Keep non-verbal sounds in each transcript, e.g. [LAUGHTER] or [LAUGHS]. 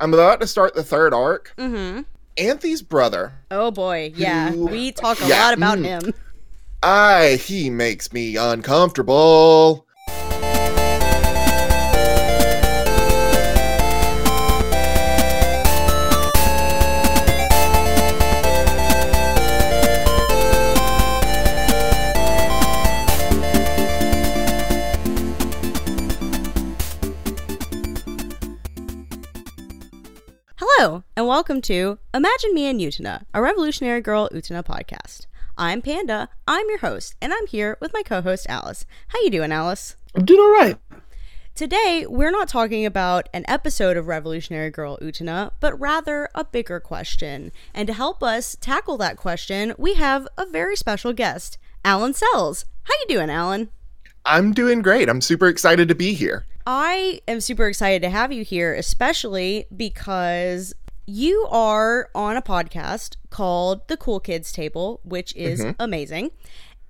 I'm about to start the third arc. Mm-hmm. Anthony's brother. Oh boy, yeah. Who- We talk a Yeah, lot about mm. him. I he makes me uncomfortable. And welcome to Imagine Me and Utena, a Revolutionary Girl Utena podcast. I'm Panda. I'm your host, and I'm here with my co-host Alice. How you doing, Alice? I'm doing all right. Today, we're not talking about an episode of Revolutionary Girl Utena, but rather a bigger question. And to help us tackle that question, we have a very special guest, Alan Sells. How you doing, Alan? I'm doing great. I'm super excited to be here. I am super excited to have you here, especially because you are on a podcast called The Cool Kids Table, which is amazing. Mm-hmm.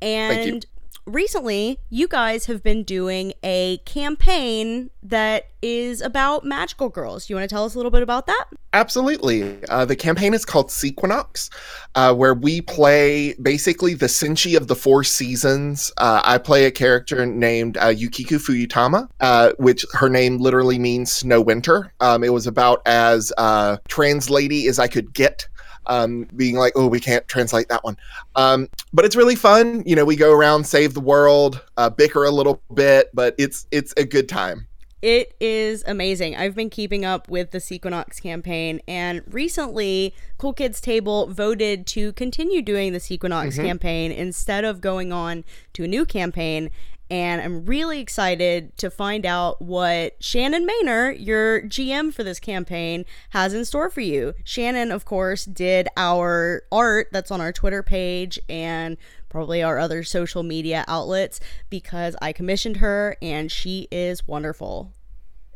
you. And recently, you guys have been doing a campaign that is about magical girls. You want to tell us a little bit about that? Absolutely. Uh, the campaign is called Sequinox, uh, where we play basically the Senshi of the Four Seasons. Uh, I play a character named uh, Yukiku Fuyutama, uh, which her name literally means snow winter. Um, it was about as uh, translaty as I could get. Um, being like, oh, we can't translate that one. Um, but it's really fun. You know, we go around, save the world, uh, bicker a little bit, but it's it's a good time. It is amazing. I've been keeping up with the Sequinox campaign, and recently, Cool Kids Table voted to continue doing the Sequinox campaign instead of going on to a new campaign. And I'm really excited to find out what Shannon Maynor, your GM for this campaign, has in store for you. Shannon, of course, did our art that's on our Twitter page and probably our other social media outlets because I commissioned her and she is wonderful.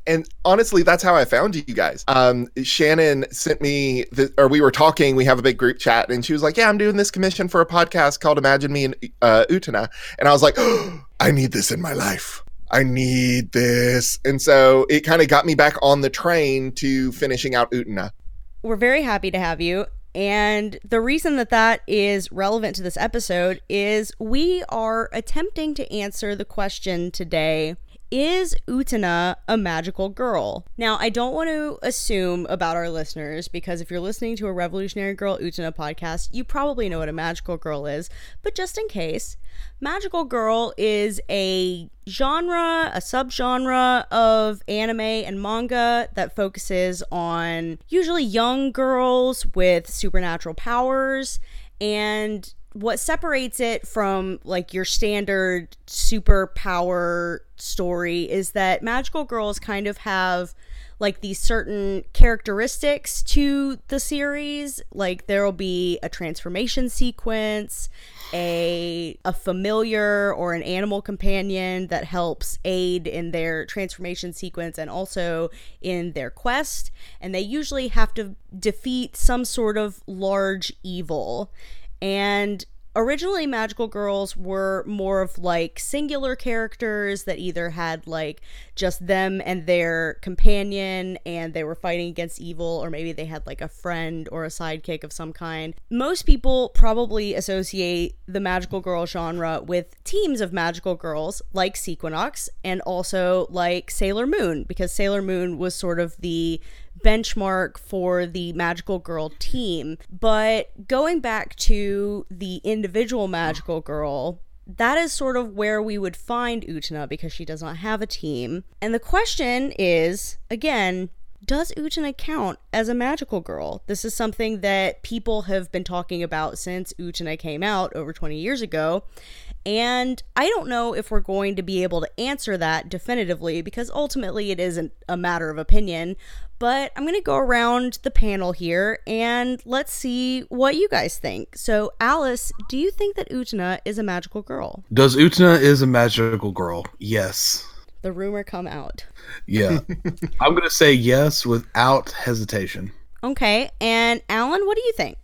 and honestly that's how i found you guys um shannon sent me the, or we were talking we have a big group chat and she was like yeah i'm doing this commission for a podcast called imagine me and uh, utena and i was like [GASPS] i need this in my life. I need this. And so it kind of got me back on the train to finishing out utena We're very happy to have you. And the reason that that is relevant to this episode is we are attempting to answer the question today Is Utena a magical girl? Now, I don't want to assume about our listeners because if you're listening to a Revolutionary Girl Utena podcast, you probably know what a magical girl is. But just in case, Magical Girl is a genre, a subgenre of anime and manga that focuses on usually young girls with supernatural powers. And what separates it from like your standard superpower story is that magical girls kind of have like these certain characteristics to the series. Like there'll be a transformation sequence a a familiar or an animal companion that helps aid in their transformation sequence and also in their quest. And they usually have to defeat some sort of large evil and originally magical girls were more of like singular characters that either had like just them and their companion and they were fighting against evil or maybe they had like a friend or a sidekick of some kind most people probably associate the magical girl genre with teams of magical girls like sequinox and also like sailor moon because sailor moon was sort of the benchmark for the magical girl team. But going back to the individual magical girl, that is sort of where we would find Utena because she does not have a team. And the question is again, does Utena count as a magical girl? This is something that people have been talking about since Utena came out over 20 years ago. And I don't know if we're going to be able to answer that definitively because ultimately it isn't a matter of opinion. But I'm going to go around the panel here and let's see what you guys think. So, Alice, do you think that Utena is a magical girl? Does Utena is a magical girl? Yes. The rumor come out. Yeah. [LAUGHS] I'm gonna say yes without hesitation. Okay, and Alan, what do you think?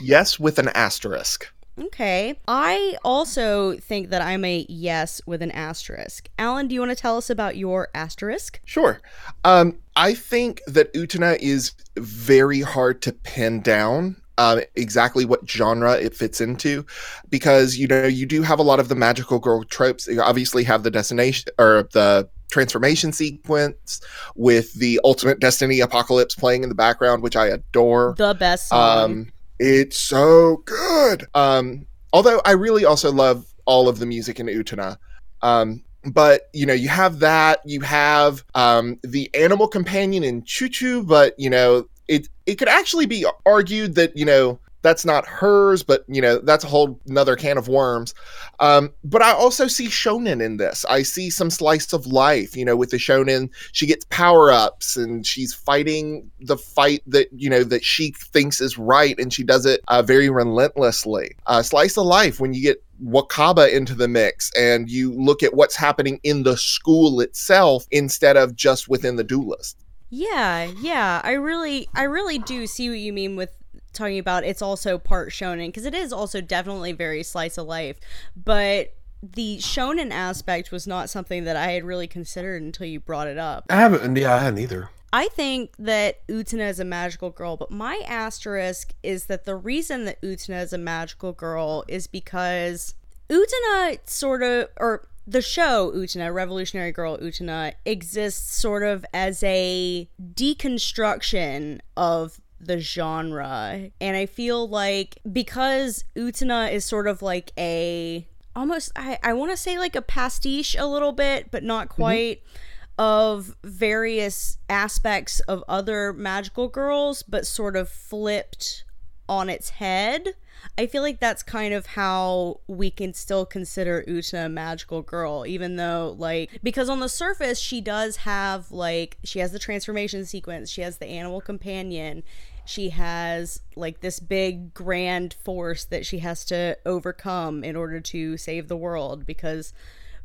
yes with an asterisk Okay. I also think that I'm a yes with an asterisk. Alan, do you want to tell us about your asterisk? Sure. Um, I think that Utena is very hard to pin down. Uh, exactly what genre it fits into, because you know you do have a lot of the magical girl tropes. You obviously have the destination or the transformation sequence with the ultimate destiny apocalypse playing in the background, which I adore. The best song. Um, it's so good. Um, although I really also love all of the music in Utena. Um, but you know, you have that. You have um, the animal companion in Choo Choo, but you know, it it could actually be argued that you know that's not hers, but you know that's a whole another can of worms. Um, but I also see shonen in this. I see some slice of life. You know, with the shonen, she gets power ups and she's fighting the fight that you know that she thinks is right, and she does it uh, very relentlessly. Uh, slice of life when you get Wakaba into the mix and you look at what's happening in the school itself instead of just within the duelist. Yeah, yeah. I really I really do see what you mean with talking about it's also part shonen because it is also definitely very slice of life, but the shonen aspect was not something that I had really considered until you brought it up. I haven't. Yeah, I hadn't either. I think that Utena is a magical girl, but my asterisk is that the reason that Utena is a magical girl is because Utena sort of, or the show Utena, Revolutionary Girl Utena, exists sort of as a deconstruction of the genre. And I feel like because Utena is sort of like a almost I, I want to say like a pastiche a little bit, but not quite. Mm-hmm. Of various aspects of other magical girls, but sort of flipped on its head. I feel like that's kind of how we can still consider Utena a magical girl, even though, like, because on the surface, she does have, like, she has the transformation sequence, she has the animal companion, she has like this big grand force that she has to overcome in order to save the world because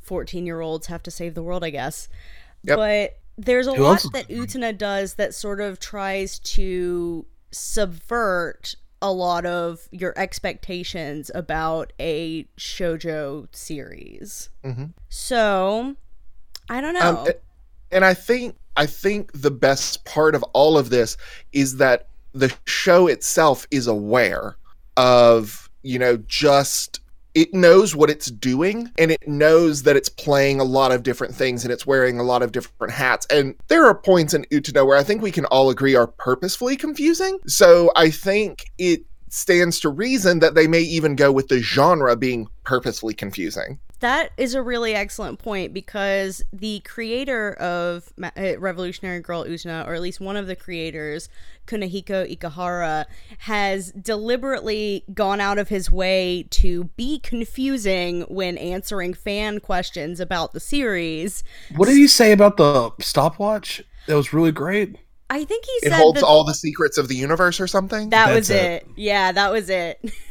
14 year olds have to save the world i guess yep. but there's a Who lot else? that utena does that sort of tries to subvert a lot of your expectations about a shojo series mm-hmm. so i don't know um, and i think I think the best part of all of this is that the show itself is aware of you know just it knows what it's doing and it knows that it's playing a lot of different things and it's wearing a lot of different hats. And there are points in Utena where I think we can all agree are purposefully confusing. So I think it stands to reason that they may even go with the genre being purposefully confusing. That is a really excellent point because the creator of uh, Revolutionary Girl Utena, or at least one of the creators, Kunihiko Ikuhara, has deliberately gone out of his way to be confusing when answering fan questions about the series. What did he say about the stopwatch? That was really great. I think he it said holds all the secrets of the universe or something. That That's was it. it. Yeah, that was it. [LAUGHS]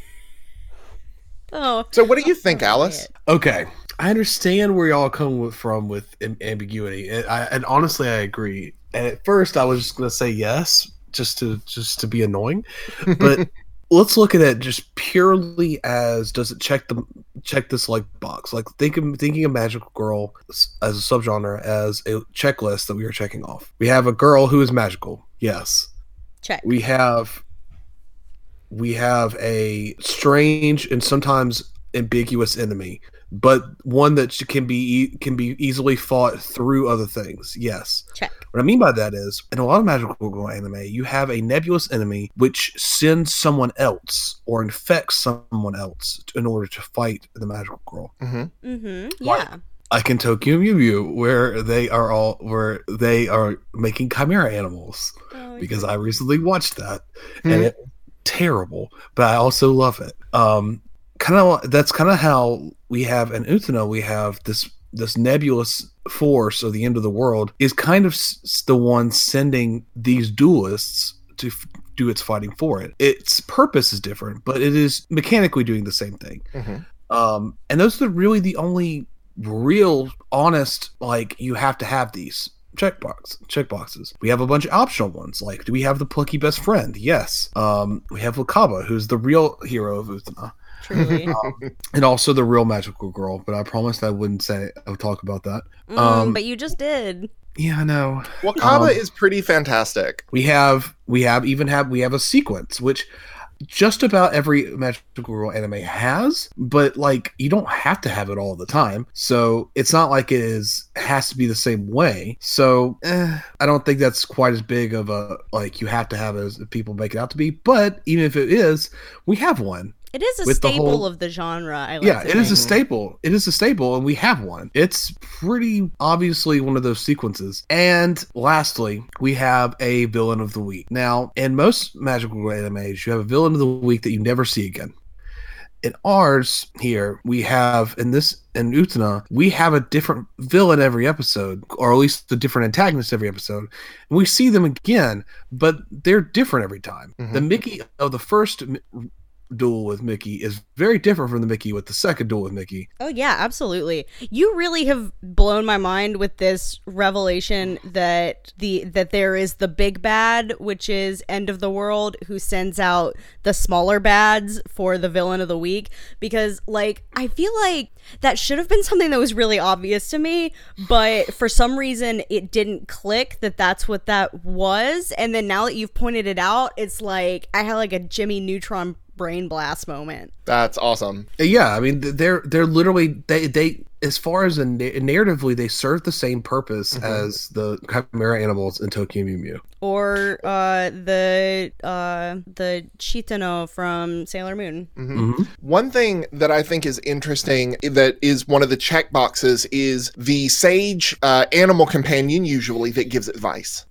oh. So, what do you think, oh, Alice? Okay, I understand where y'all come from with ambiguity, and, I, and honestly, I agree. And at first, I was just gonna say yes, just to just to be annoying, but [LAUGHS] let's look at it just purely as does it check the check this like box? Like thinking thinking of magical girl as a subgenre as a checklist that we are checking off. We have a girl who is magical. Yes. Check. We have we have a strange and sometimes ambiguous enemy but one that can be can be easily fought through other things. Yes. Check. What I mean by that is, in a lot of magical girl anime, you have a nebulous enemy which sends someone else or infects someone else in order to fight the magical girl. Mm-hmm. Mm-hmm. Yeah. Like, can Tokyo Mew Mew, where they are all where they are making chimera animals, oh, because I recently watched that, mm-hmm. and it terrible, but I also love it. Um, kind of that's kind of how we have in Utena we have this this nebulous force of the end of the world is kind of s- the one sending these duelists to f- do its fighting for it. Its purpose is different, but it is mechanically doing the same thing. Mm-hmm. Um, and those are really the only real honest like you have to have these checkbox checkboxes. We have a bunch of optional ones. Like, do we have the plucky best friend? Yes. Um, we have Wakaba, who's the real hero of Utena. Truly. [LAUGHS] Um, and also the real magical girl, but I promised I wouldn't say I would talk about that. Mm, Um, but you just did. Yeah, I know. Wakaba Um, is pretty fantastic. We have we have even have we have a sequence which just about every magical girl anime has, but like you don't have to have it all the time. So it's not like it is has to be the same way. So eh, I don't think that's quite as big of a like you have to have as people make it out to be. But even if it is, we have one. It is a with the staple whole- of the genre. I like yeah, to it is a staple. It is a staple, and we have one. It's pretty obviously one of those sequences. And lastly, we have a villain of the week. Now, in most magical Girl animes, you have a villain of the week that you never see again. In ours here, we have in this in Utena, we have a different villain every episode, or at least a different antagonist every episode. And we see them again, but they're different every time. Mhm. The Mickey of the first m- duel with Mickey is very different from the Mickey with the second duel with Mickey. Oh yeah, absolutely. You really have blown my mind with this revelation that the that there is the big bad, which is End of the World, who sends out the smaller bads for the villain of the week. Because like I feel like that should have been something that was really obvious to me, but for some reason it didn't click that that's what that was. And then now that you've pointed it out, it's like I had like a Jimmy Neutron brain blast moment. That's awesome. Yeah, I mean they're they're literally they they as far as a na- narratively they serve the same purpose as the chimera animals in Tokyo Mew Mew. or uh the uh the Chitano from Sailor Moon. Mm-hmm. One thing that I think is interesting that is one of the check boxes is the sage uh, animal companion, usually, that gives advice.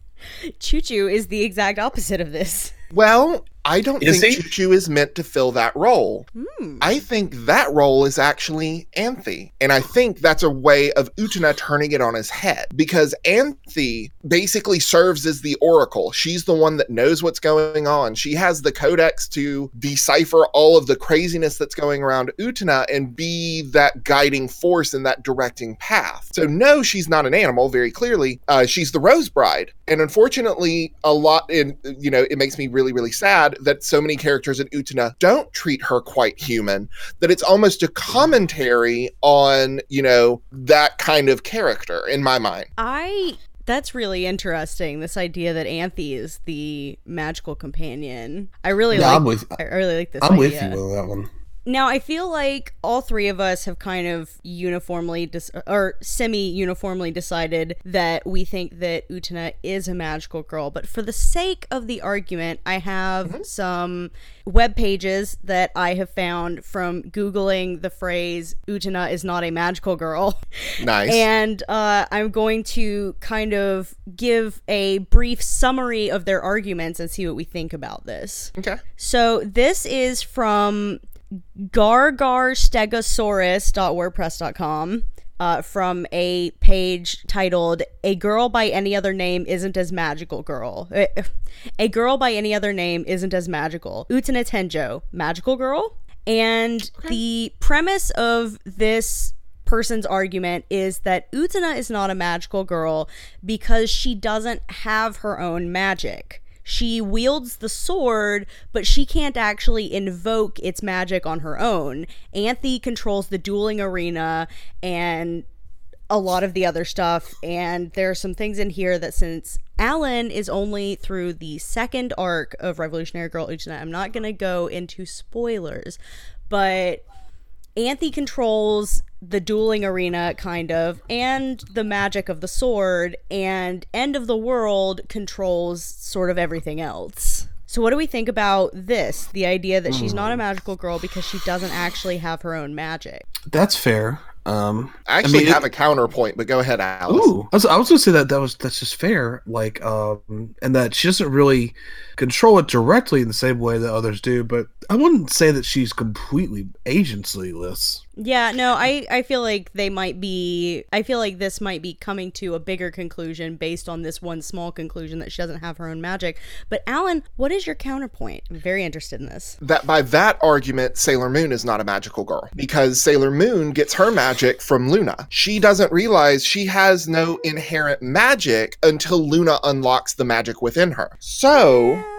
Choo Choo is the exact opposite of this. Well, I don't Is think he? Choo Choo is meant to fill that role. Hmm. I think that role is actually Anthy. And I think that's a way of Utena turning it on his head because Anthy basically serves as the oracle. She's the one that knows what's going on. She has the codex to decipher all of the craziness that's going around Utena and be that guiding force and that directing path. So, no, she's not an animal, very clearly. Uh, she's the Rose Bride. And unfortunately, a lot in, you know, it makes me really, really sad that so many characters in Utena don't treat her quite human that it's almost a commentary on, you know, that kind of character in my mind. I that's really interesting. This idea that Anthy is the magical companion. I really Yeah, like. I'm with I really like this. I'm with you on that one. Now, I feel like all three of us have kind of uniformly dis- or semi uniformly decided that we think that Utena is a magical girl. But for the sake of the argument, I have some web pages that I have found from Googling the phrase Utena is not a magical girl. Nice. [LAUGHS] And uh, I'm going to kind of give a brief summary of their arguments and see what we think about this. okay. So this is from gargarstegosaurus.wordpress.com uh, from a page titled "A Girl by Any Other Name Isn't as Magical." Girl, Eh, a girl by any other name isn't as magical. Utena Tenjo, magical girl, and the premise of this person's argument is that Utena is not a magical girl because she doesn't have her own magic. She wields the sword, but she can't actually invoke its magic on her own. Anthy controls the dueling arena and a lot of the other stuff. And there are some things in here that since Alan is only through the second arc of Revolutionary Girl Utena, I'm not going to go into spoilers, but Anthy controls the dueling arena, kind of, and the magic of the sword, and End of the World controls sort of everything else. So, what do we think about this? The idea that she's not a hmm. magical girl because she doesn't actually have her own magic. That's fair. Um, I actually mean, it- have a counterpoint, but go ahead, Alice. Ooh, I was, I was gonna say that that was that's just fair. Like, um, and that she doesn't really control it directly in the same way that others do. But I wouldn't say that she's completely agencyless. Yeah, no, I, I feel like they might be. I feel like this might be coming to a bigger conclusion based on this one small conclusion that she doesn't have her own magic. But, Alan, what is your counterpoint? I'm very interested in this. That by that argument, Sailor Moon is not a magical girl because Sailor Moon gets her magic from Luna. She doesn't realize she has no inherent magic until Luna unlocks the magic within her. So, Well,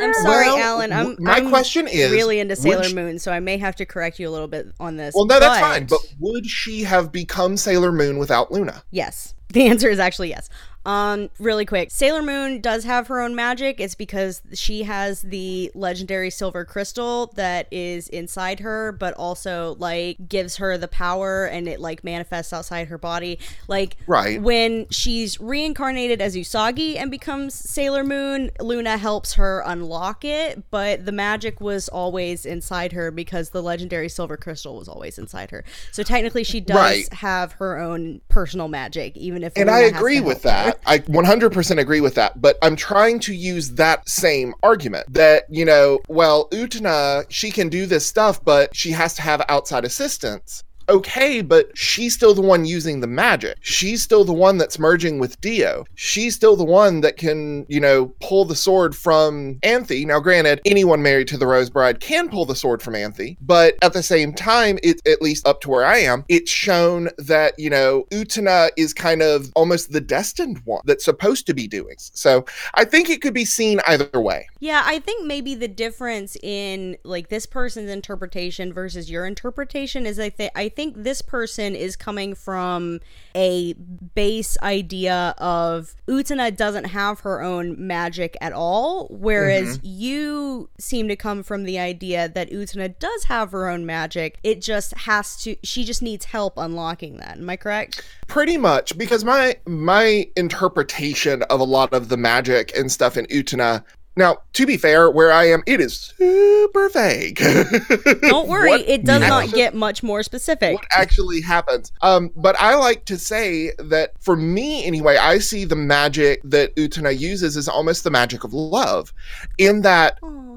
I'm sorry, Well, Alan. I'm my I'm question is, really into Sailor she- Moon, so I may have to correct you a little bit on this. Well, no, that's fine. But would she have become Sailor Moon without Luna? Yes. The answer is actually yes. Um, really quick. Sailor Moon does have her own magic. It's because she has the legendary silver crystal that is inside her, but also like gives her the power and it like manifests outside her body. Like Right. when she's reincarnated as Usagi and becomes Sailor Moon, Luna helps her unlock it, but the magic was always inside her because the legendary silver crystal was always inside her. So technically she does Right. have her own personal magic, even if And Luna I agree with that. I 100% agree with that. But I'm trying to use that same argument that, you know, well, Utena, she can do this stuff, but she has to have outside assistance. Okay, but she's still the one using the magic. She's still the one that's merging with Dio. She's still the one that can, you know, pull the sword from Anthy. Now, granted, anyone married to the Rose Bride can pull the sword from Anthy, but at the same time, it at least up to where I am, it's shown that, you know, Utena is kind of almost the destined one that's supposed to be doing. So I think it could be seen either way. Yeah, I think maybe the difference in like this person's interpretation versus your interpretation is I think I think this person is coming from a base idea of Utena doesn't have her own magic at all, whereas mm-hmm. you seem to come from the idea that Utena does have her own magic. It just has to she just needs help unlocking that. Am I correct? Pretty much, because my my interpretation of a lot of the magic and stuff in Utena. Now, to be fair, where I am, it is super vague. [LAUGHS] Don't worry, it does not get much more specific. what actually happens. Um, but I like to say that for me anyway, I see the magic that Utena uses is almost the magic of love, in that Aw.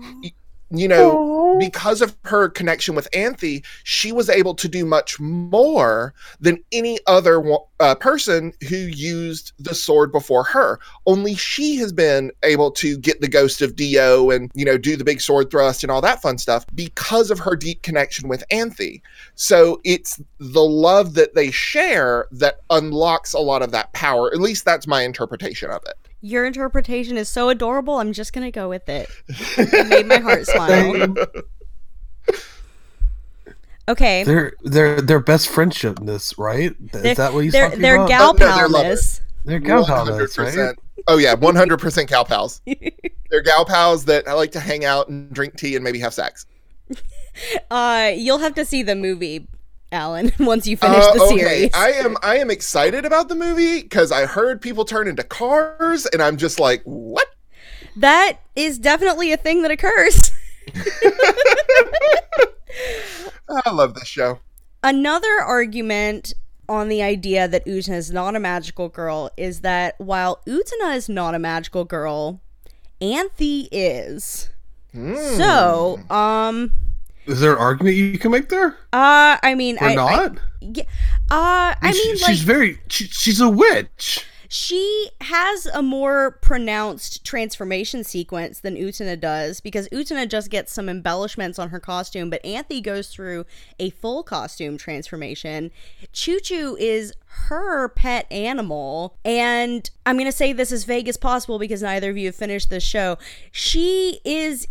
You know, because of her connection with Anthy, she was able to do much more than any other uh, person who used the sword before her. Only she has been able to get the ghost of Dio and, you know, do the big sword thrust and all that fun stuff because of her deep connection with Anthy. So it's the love that they share that unlocks a lot of that power. At least that's my interpretation of it. Your interpretation is so adorable. I'm just gonna go with it. It made my heart [LAUGHS] smile. Okay, They're they're they're best friendshipness, right? Is They're- that what he's they're talking they're about? gal Oh, no, they're they're gal pals, right? Oh yeah, one hundred percent gal pals. [LAUGHS] They're gal pals that I like to hang out and drink tea and maybe have sex. [LAUGHS] Uh, you'll have to see the movie, Alan, [LAUGHS] once you finish Uh, the series. I am I am excited about the movie because I heard people turn into cars, and I'm just like, what? that is definitely a thing that occurs. [LAUGHS] [LAUGHS] I love this show. Another argument on the idea that Utena is not a magical girl is that while Utena is not a magical girl, Anthy is. Hmm. So, um, Is there an argument you can make there uh, I mean, or I, I- not? yeah, uh, I She- mean, she's very she, she's a witch. she has a more pronounced transformation sequence than Utena does because Utena just gets some embellishments on her costume, but Anthy goes through a full costume transformation. Choo Choo is her pet animal, and I'm going to say this as vague as possible because neither of you have finished this show. She is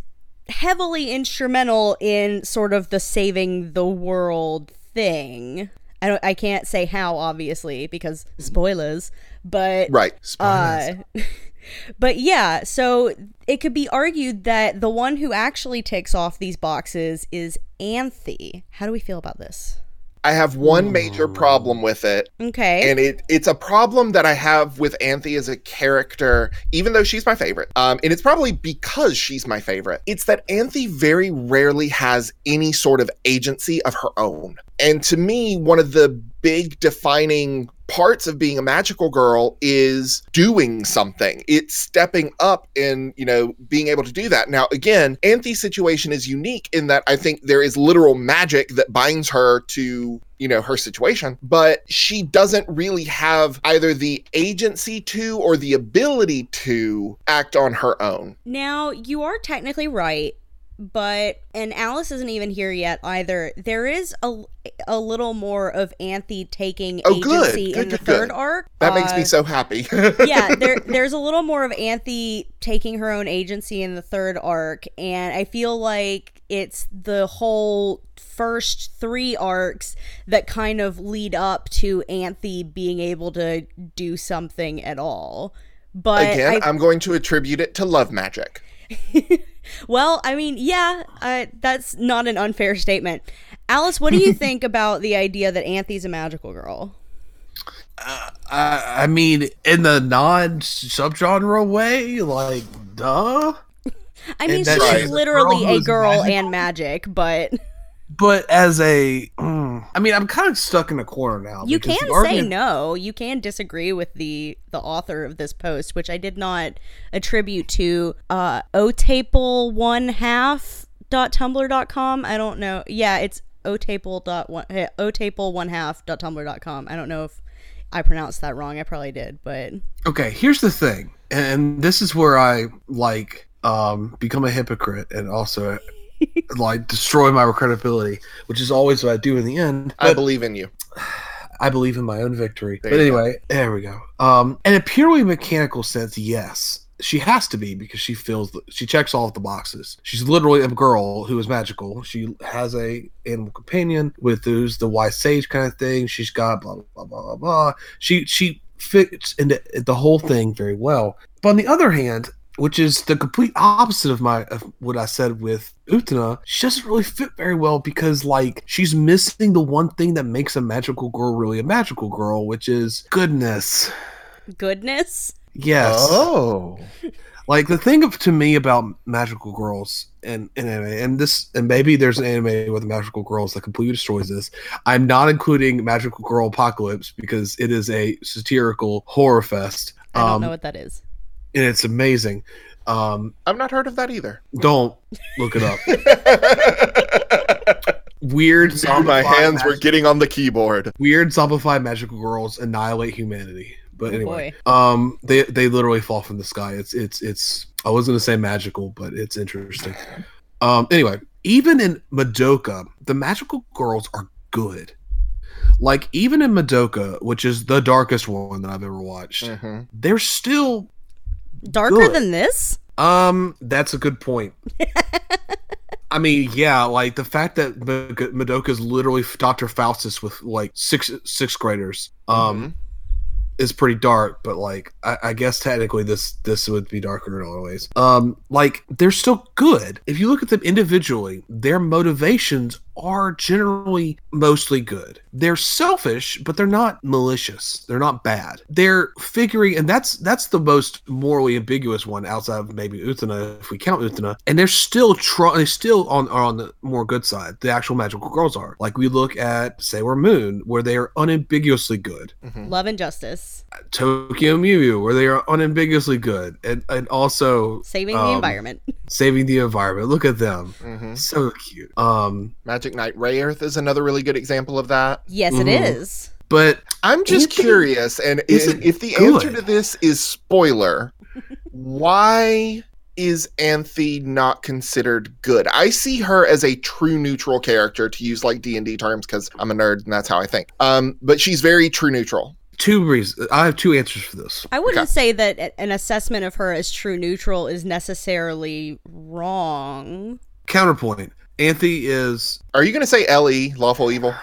heavily instrumental in sort of the saving the world thing. I don't I can't say how obviously because spoilers, but Right. uh [LAUGHS] but yeah, so it could be argued that the one who actually ticks off these boxes is Anthy. How do we feel about this? I have one major problem with it, Okay. and it it's a problem that I have with Anthy as a character, even though she's my favorite. Um, and it's probably because she's my favorite. It's that Anthy very rarely has any sort of agency of her own. And to me, one of the big defining parts of being a magical girl is doing something. It's stepping up and, you know, being able to do that. Now, again, Anthy's situation is unique in that I think there is literal magic that binds her to you know her situation but she doesn't really have either the agency to or the ability to act on her own Now, you are technically right but and Alice isn't even here yet either. There is a, a little more of Anthy taking Oh, agency Good, in the good, third good. arc. That makes Uh, me so happy. [LAUGHS] yeah, [LAUGHS] there there's a little more of Anthy taking her own agency in the third arc, and I feel like it's the whole first three arcs that kind of lead up to Anthy being able to do something at all. But Again, I, I'm going to attribute it to love magic. [LAUGHS] well, I mean, yeah, uh, that's not an unfair statement. Alice, what do you [LAUGHS] think about the idea that Anthy's a magical girl? I, I mean, in the non subgenre way, like, duh. I mean, she she's is a literally girl a girl magical? and magic, but But as a, mm, I mean, I'm kind of stuck in a corner now. you can the say argument- no. You can disagree with the the author of this post, which I did not attribute to uh otaple one half dot tumblr dot com. I don't know. Yeah, it's otaple dot one eh, otaple one half dot tumblr dot com. I don't know if I pronounced that wrong. I probably did, but Okay, here's the thing, and this is where I like um become a hypocrite and also [LAUGHS] like destroy my credibility, which is always what I do in the end. I believe in you. [SIGHS] I believe in my own victory. There but you go. anyway, there we go. Um, in a purely mechanical sense, yes, she has to be because she feels she checks all of the boxes. She's literally a girl who is magical. She has a animal companion with who's the wise sage kind of thing. She's got blah blah blah blah blah. blah. She she fits into the whole thing very well. But on the other hand, which is the complete opposite of my of what I said with Utena, she doesn't really fit very well because like she's missing the one thing that makes a magical girl really a magical girl, which is goodness. goodness. Yes. Oh. [LAUGHS] Like the thing of, to me about magical girls and, and anime, and this, and maybe there's an anime with magical girls that completely destroys this. I'm not including Magical Girl Apocalypse because it is a satirical horror fest. I don't Um, know what that is. And it's amazing. Um, I've not heard of that either. don't look it up. [LAUGHS] Weird my zombified hands were mag- getting on the keyboard. weird zombified magical girls annihilate humanity. But Oh, anyway, um, they they literally fall from the sky. It's it's it's. I was gonna say magical, but it's interesting. Um, anyway, even in Madoka, the magical girls are good. Like even in Madoka, which is the darkest one that I've ever watched, Mhm. they're still Darker good. than this? Um, that's a good point. [LAUGHS] I mean, yeah, like the fact that M- Madoka is literally Dr. Faustus with like six sixth graders, um, is pretty dark. But like, I, I guess technically this this would be darker in a lot of ways. Um, like they're still good if you look at them individually. Their motivations are generally mostly good. They're selfish, but they're not malicious. They're not bad. They're figuring, and that's that's the most morally ambiguous one outside of maybe Utena, if we count Utena. And they're still try, they still on are on the more good side. The actual magical girls are. Like we look at Sailor Moon, where they are unambiguously good. Mm-hmm. Love and justice. Tokyo Mew Mew, where they are unambiguously good, and and also Saving the um, environment. [LAUGHS] saving the environment. Look at them, hmm so cute. Um, Magic Knight Rayearth is another really good example of that. Yes, it mhm. is. but I'm just Anthony curious, and i- isn't if the good. answer to this is spoiler, [LAUGHS] why is Anthy not considered good? I see her as a true neutral character, to use like D and D terms, because I'm a nerd and that's how I think. Um, but she's very true neutral. two reasons. I have two answers for this. I wouldn't Okay. say that an assessment of her as true neutral is necessarily wrong. Counterpoint: Anthy is. Are you going to say Ellie, lawful evil?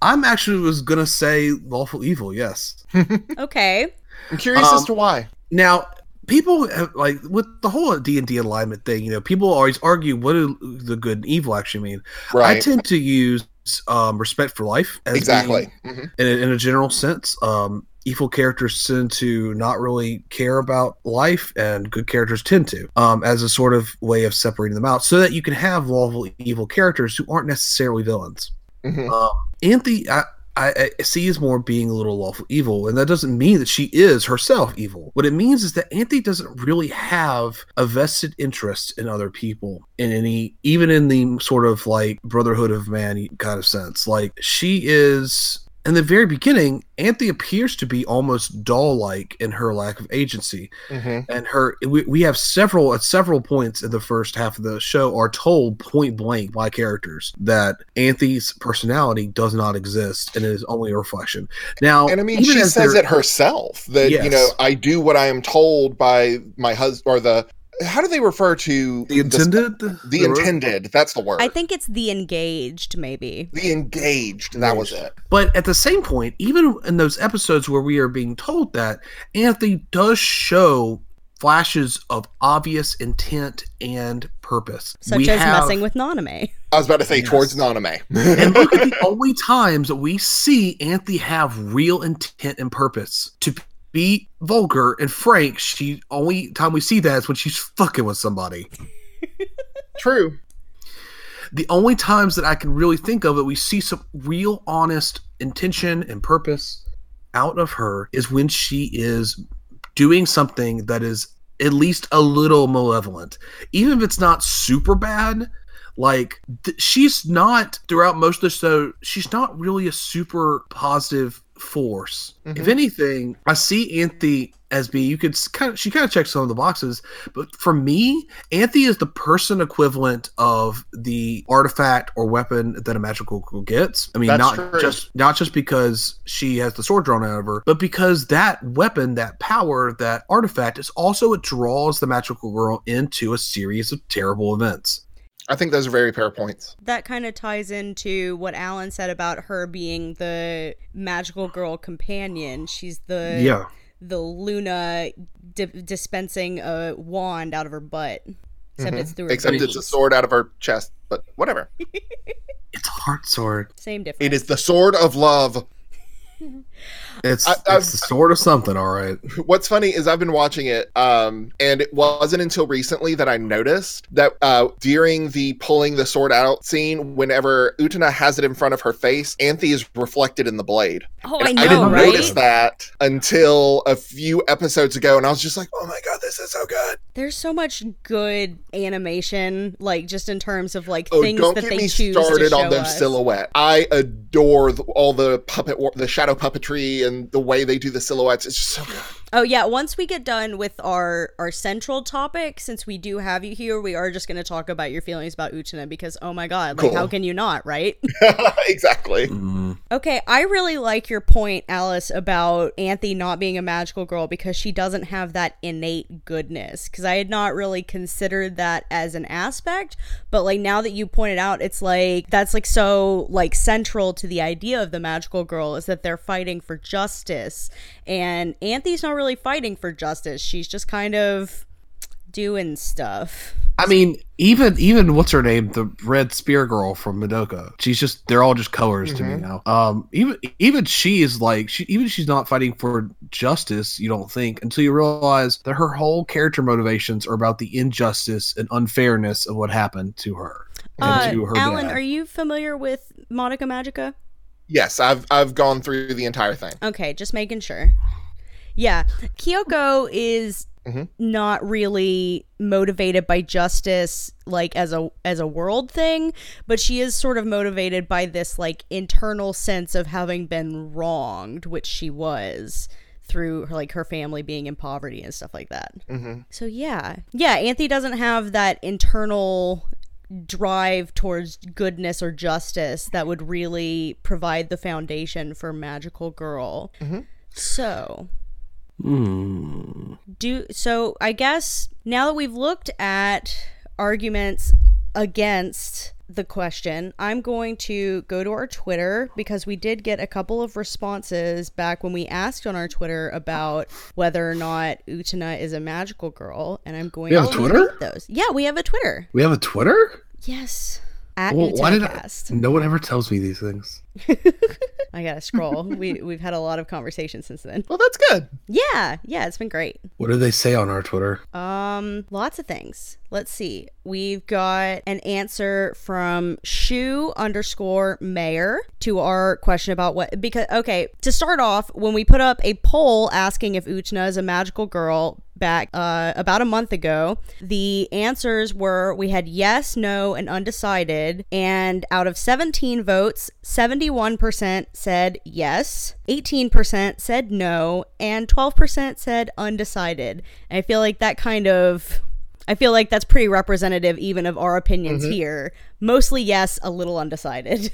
I'm actually was gonna say lawful evil. Yes. [LAUGHS] Okay. I'm curious as Um, to why. Now, people have, like with the whole D and D alignment thing. You know, people always argue what do the good and evil actually mean. I tend to use um, respect for life as exactly. being- Mhm. in, a, in a general sense. Um, evil characters tend to not really care about life, and good characters tend to, um, as a sort of way of separating them out, so that you can have lawful evil characters who aren't necessarily villains. Mhm. Um, Anthy, I, I, I see as more being a little lawful evil, and that doesn't mean that she is herself evil. What it means is that Anthy doesn't really have a vested interest in other people in any, even in the sort of like brotherhood of man kind of sense. Like she is in the very beginning, Anthy appears to be almost doll-like in her lack of agency, Mm-hmm. and her. We, we have several at several points in the first half of the show are told point blank by characters that Anthy's personality does not exist and it is only a reflection. Now, And I mean, she says it herself that you know I do what I am told by my husband or the. How do they refer to The intended, The, intended. That's the word. I think it's the engaged, maybe. the engaged. That was it. But at the same point, even in those episodes where we are being told that, Anthony does show flashes of obvious intent and purpose. Such We as have- messing with Nanami. I was about to say Yes. towards Nanami. [LAUGHS] and look at the only times that we see Anthony have real intent and purpose. To be vulgar and frank, she only time we see that is when she's fucking with somebody. [LAUGHS] True. the only times that I can really think of that we see some real honest intention and purpose out of her is when she is doing something that is at least a little malevolent. Even if it's not super bad, like th- she's not throughout most of the show, she's not really a super positive force. If Mhm. anything, I see Anthy as being you could kind of she kind of checks some of the boxes, but for me, Anthy is the person equivalent of the artifact or weapon that a magical girl gets. I mean, That's not true. just not just because she has the sword drawn out of her, but because that weapon, that power, that artifact is also it draws the magical girl into a series of terrible events. I think those are very fair points. That kind of ties into what Alan said about her being the magical girl companion. She's the yeah. the Luna di- dispensing a wand out of her butt. Except Mhm. it's through her Except it's a sword out of her chest, but whatever. [LAUGHS] It's a heart sword. Same difference. It is the sword of love. [LAUGHS] It's I- I've- it's the sword of something, all right. [LAUGHS] What's funny is I've been watching it, um, and it wasn't until recently that I noticed that uh, during the pulling the sword out scene, whenever Utana has it in front of her face, Anthy is reflected in the blade. oh, And I know, I didn't right? notice that until a few episodes ago, and I was just like, "Oh my god, this is so good!" There's so much good animation, like just in terms of like Oh, things don't that get they me choose started to show on those us. silhouette. I adore the, all the puppet, wor- the shadow puppetry, and the way they do the silhouettes. It's just so good. Oh yeah, once we get done with our our central topic, since we do have you here, we are just going to talk about your feelings about Utena because oh my god, like Cool. how can you not, right? [LAUGHS] exactly. Mm-hmm. okay, I really like your point, Alice, about Anthy not being a magical girl because she doesn't have that innate goodness. Because I had not really considered that as an aspect, but like now that you pointed out, it's like that's like so like central to the idea of the magical girl is that they're fighting for justice, and Anthy's not really fighting for justice. She's just kind of doing stuff. I mean, even even what's her name, the red spear girl from Madoka. She's just they're all just colors to me now. Um, even even she is like she even she's not fighting for justice. You don't think until you realize that her whole character motivations are about the injustice and unfairness of what happened to her and Uh, to her Alan, dad. are you familiar with Madoka Magica? Yes, I've I've gone through the entire thing. Okay, just making sure. Yeah, Kyoko is Mhm. not really motivated by justice like as a as a world thing, but she is sort of motivated by this like internal sense of having been wronged, which she was through her like her family being in poverty and stuff like that. hmm So yeah. Yeah, Anthy doesn't have that internal drive towards goodness or justice that would really provide the foundation for magical girl. Mhm. So, Hmm. do so I guess now that we've looked at arguments against the question, I'm going to go to our Twitter because we did get a couple of responses back when we asked on our Twitter about whether or not Utena is a magical girl, and I'm going We have to Twitter? those. Yeah, we have a Twitter. We have a Twitter. Yes. At Well, why did I? No one ever tells me these things. [LAUGHS] I gotta scroll. we we've had a lot of conversations since then. Well, that's good. Yeah, yeah, it's been great. What do they say on our Twitter? Um, lots of things. Let's see. We've got an answer from Shu underscore Mayor to our question about what because okay, to start off, when we put up a poll asking if Utena is a magical girl, back uh, about a month ago. The answers were we had yes, no, and undecided. And out of 17 votes, 71% said yes, 18% said no, and 12% said undecided. And I feel like that kind of. I feel like that's pretty representative even of our opinions mm-hmm. here. Mostly yes, a little undecided.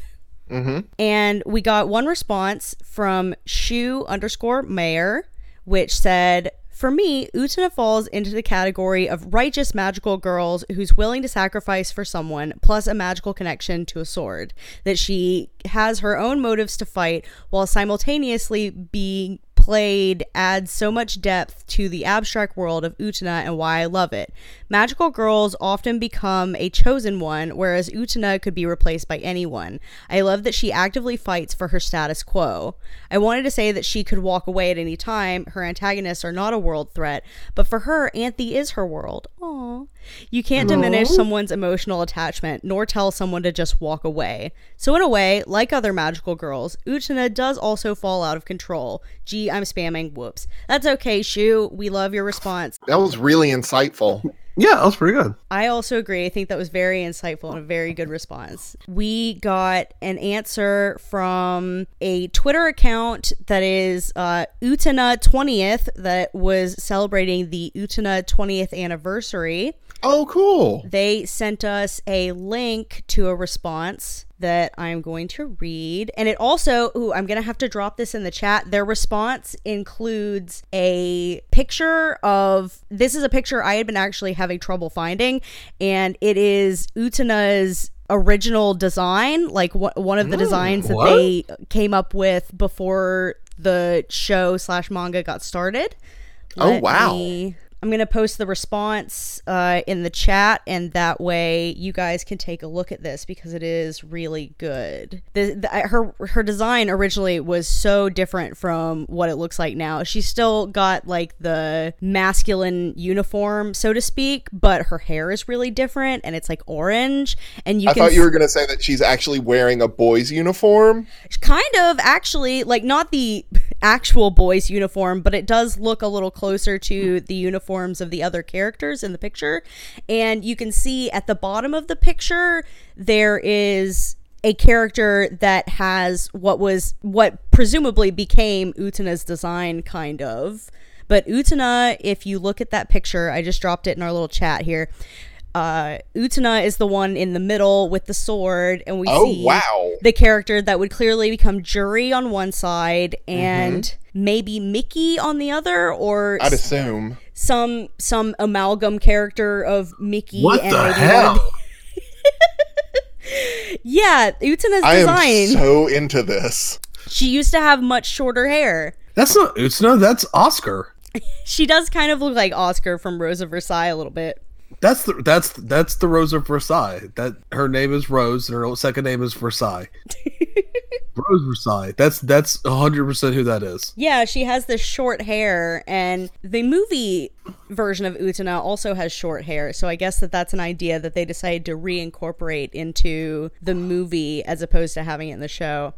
Mm-hmm. [LAUGHS] And we got one response from Shu underscore Mayor, which said, for me, Utena falls into the category of righteous magical girls who's willing to sacrifice for someone, plus a magical connection to a sword. That she has her own motives to fight while simultaneously being played adds so much depth to the abstract world of Utena and why I love it. Magical girls often become a chosen one, whereas Utena could be replaced by anyone. I love that she actively fights for her status quo. I wanted to say that she could walk away at any time. Her antagonists are not a world threat, but for her, Anthy is her world. Aww. You can't diminish someone's emotional attachment, nor tell someone to just walk away. So, in a way, like other magical girls, Utena does also fall out of control. Gee, I'm spamming. Whoops. That's okay, Shu. We love your response. That was really insightful. Yeah, that was pretty good. I also agree. I think that was very insightful and a very good response. We got an answer from a Twitter account that is uh, Utena 20th that was celebrating the Utena 20th anniversary. Oh, cool. They sent us a link to a response that I'm going to read. And it also, ooh, I'm going to have to drop this in the chat. Their response includes a picture of this is a picture I had been actually having trouble finding, and it is Utena's original design, like wh- one of the mm, designs that they came up with before the show slash manga got started. Oh, Let oh wow! Me, I'm going to post the response uh, in the chat, and that way you guys can take a look at this because it is really good. The, the, her her design originally was so different from what it looks like now. She's still got like the masculine uniform, so to speak, but her hair is really different, and it's like orange. And you I thought you were going to say that she's actually wearing a boy's uniform. Kind of, actually, like not the actual boy's uniform, but it does look a little closer to the uniforms of the other characters in the picture. And you can see at the bottom of the picture, there is a character that has what was what presumably became Utena's design, kind of. But Utena, if you look at that picture, I just dropped it in our little chat here. Uh, Utena is the one in the middle with the sword, and we oh, see wow. the character that would clearly become Juri on one side and mm-hmm. maybe Miki on the other, or I'd assume some some amalgam character of Miki. What and the hell? [LAUGHS] yeah, Utena's I design. am so into this. She used to have much shorter hair. That's not Utena. That's Oscar. [LAUGHS] she does kind of look like Oscar from Rose of Versailles a little bit. That's the that's that's the Rose of Versailles. That her name is Rose, and her second name is Versailles. [LAUGHS] Rose Versailles. That's that's hundred percent who that is. Yeah, she has this short hair, and the movie version of Utena also has short hair. So I guess that that's an idea that they decided to reincorporate into the movie as opposed to having it in the show.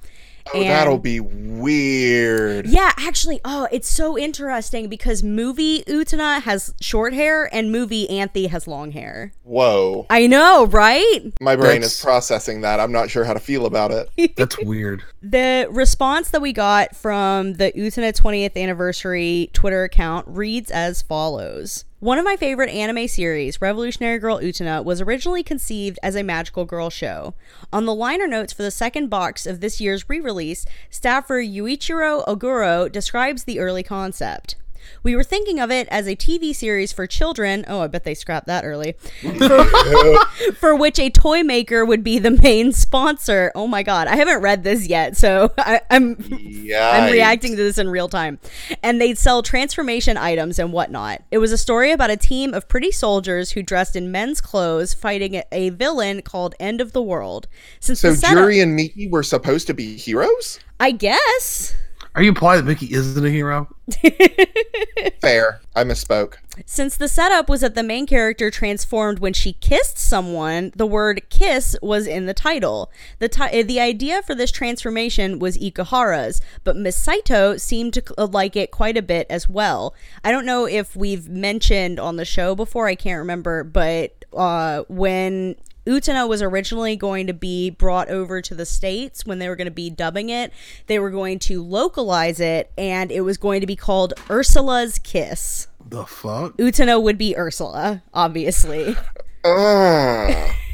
Oh, and that'll be weird. Yeah, actually, oh, it's so interesting because movie Utena has short hair and movie Anthy has long hair. Whoa. I know, right? My brain That's... is processing that. I'm not sure how to feel about it. [LAUGHS] That's weird. The response that we got from the Utena 20th anniversary Twitter account reads as follows. One of my favorite anime series, Revolutionary Girl Utena, was originally conceived as a magical girl show. On the liner notes for the second box of this year's re release, staffer Yuichiro Oguro describes the early concept. We were thinking of it as a TV series for children. Oh, I bet they scrapped that early. For, [LAUGHS] for, which a toy maker would be the main sponsor. Oh my god, I haven't read this yet, so I, am I'm, I'm reacting to this in real time. And they'd sell transformation items and whatnot. It was a story about a team of pretty soldiers who dressed in men's clothes fighting a villain called End of the World. Since so, setup, Juri and Miki were supposed to be heroes. I guess. Are you implying that Miki isn't a hero? [LAUGHS] Fair. I misspoke. Since the setup was that the main character transformed when she kissed someone, the word kiss was in the title. The, ti- the idea for this transformation was Ikuhara's, but Miss Saito seemed to like it quite a bit as well. I don't know if we've mentioned on the show before, I can't remember, but uh, when Utena was originally going to be brought over to the States when they were going to be dubbing it. They were going to localize it and it was going to be called Ursula's Kiss. The fuck? Utena would be Ursula, obviously. Uh. [LAUGHS]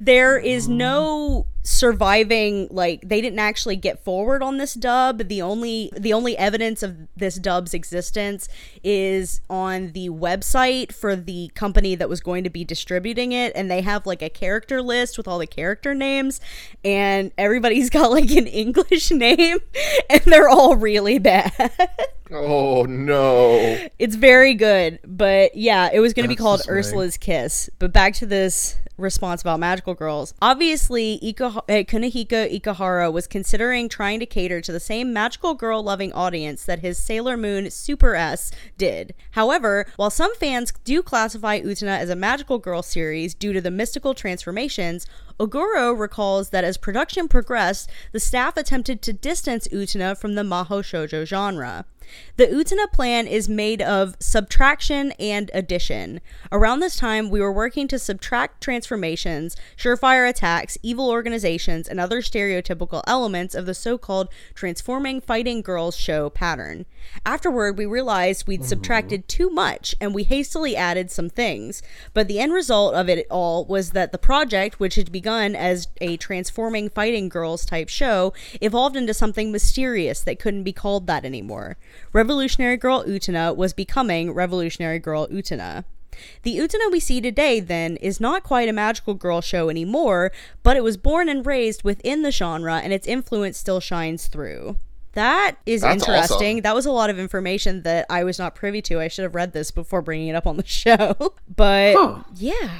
there is no surviving like they didn't actually get forward on this dub. The only the only evidence of this dub's existence is on the website for the company that was going to be distributing it and they have like a character list with all the character names and everybody's [LAUGHS] got like an english name [LAUGHS] and they're all really bad. Oh no. It's very good but yeah it was going to be called ursula's kiss but back to this response about magical girls. Obviously, uh, Kunihiko Ikuhara was considering trying to cater to the same magical girl loving audience that his Sailor Moon Super S did. However, while some fans do classify Utena as a magical girl series due to the mystical transformations, Oguro recalls that as production progressed, the staff attempted to distance Utena from the Maho Shoujo genre. The Utena plan is made of subtraction and addition. Around this time, we were working to subtract transformations, surefire attacks, evil organizations, and other stereotypical elements of the so called transforming fighting girls show pattern. Afterward, we realized we'd subtracted too much and we hastily added some things. But the end result of it all was that the project, which had begun as a transforming fighting girls type show, evolved into something mysterious that couldn't be called that anymore. Revolutionary Girl Utena was becoming Revolutionary Girl Utena. The Utena we see today, then, is not quite a magical girl show anymore, but it was born and raised within the genre, and its influence still shines through. That is That's interesting. Awesome. That was a lot of information that I was not privy to. I should have read this before bringing it up on the [LAUGHS] show. but huh. yeah,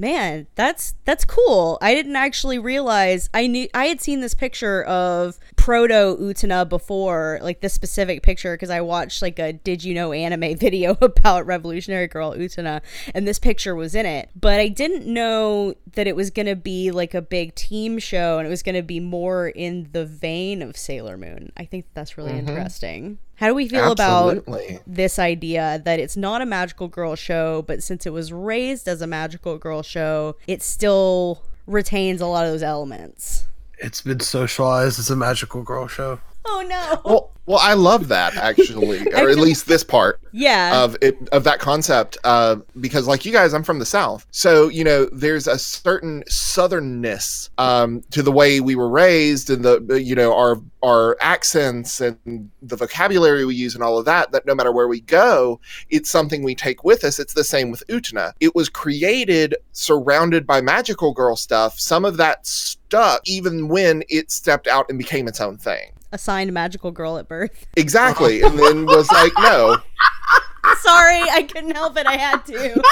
man, that's that's cool. I didn't actually realize I knew I had seen this picture of proto Utena before, like this specific picture, because I watched like a Did You Know anime [LAUGHS] video about Revolutionary Girl Utena, and this picture was in it. But I didn't know that it was gonna be like a big team show, and it was gonna be more in the vein of Sailor Moon. I think that's really mm-hmm. interesting. How do we feel Absolutely. about this idea that it's not a magical girl show, but since it was raised as a magical girl show, it still retains a lot of those elements? It's been socialized as a magical girl show. Oh no. Well, well, I love that actually, [LAUGHS] or at least this part. Yeah. Of it of that concept, uh, because like you guys, I'm from the South, so you know there's a certain southernness um, to the way we were raised, and the you know our our accents and the vocabulary we use and all of that. That no matter where we go, it's something we take with us. It's the same with Utena. It was created surrounded by magical girl stuff. Some of that stuck even when it stepped out and became its own thing assigned magical girl at birth. [LAUGHS] Exactly. and then was like, no. [LAUGHS] Sorry, I couldn't help it. I had to.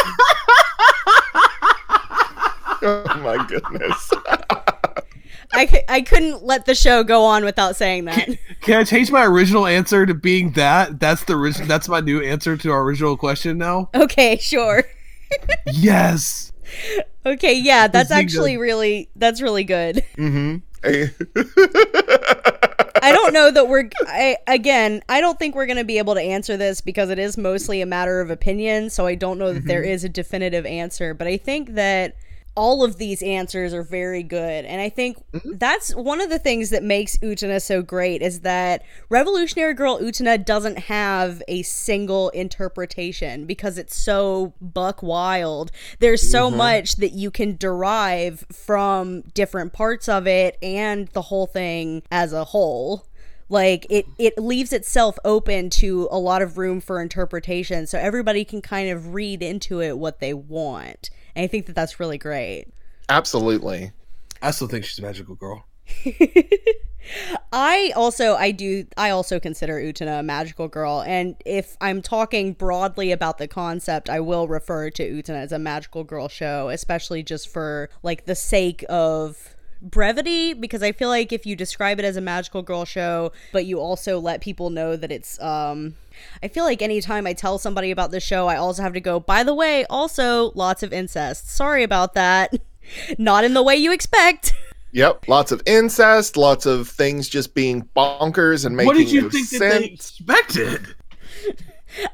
[LAUGHS] oh my goodness. I, I couldn't let the show go on without saying that. Can, can I change my original answer to being that? That's the that's my new answer to our original question now. Okay, sure. yes. Okay, yeah, that's actually really that's really good. Mm-hmm. I don't know that we're I, again, I don't think we're going to be able to answer this because it is mostly a matter of opinion, so I don't know that mm-hmm. there is a definitive answer, but I think that all of these answers are very good. And I think mm-hmm. that's one of the things that makes Utena so great is that Revolutionary Girl Utena doesn't have a single interpretation because it's so buck wild. There's so mm-hmm. much that you can derive from different parts of it and the whole thing as a whole like it it leaves itself open to a lot of room for interpretation so everybody can kind of read into it what they want and I think that that's really great. Absolutely. I still think she's a magical girl. [LAUGHS] I also I do I also consider Utena a magical girl and if I'm talking broadly about the concept I will refer to Utena as a magical girl show especially just for like the sake of brevity because I feel like if you describe it as a magical girl show, but you also let people know that it's um I feel like anytime I tell somebody about the show, I also have to go, by the way, also lots of incest. Sorry about that. [LAUGHS] Not in the way you expect. Yep, lots of incest, lots of things just being bonkers and making what did you no think sense. that they expected?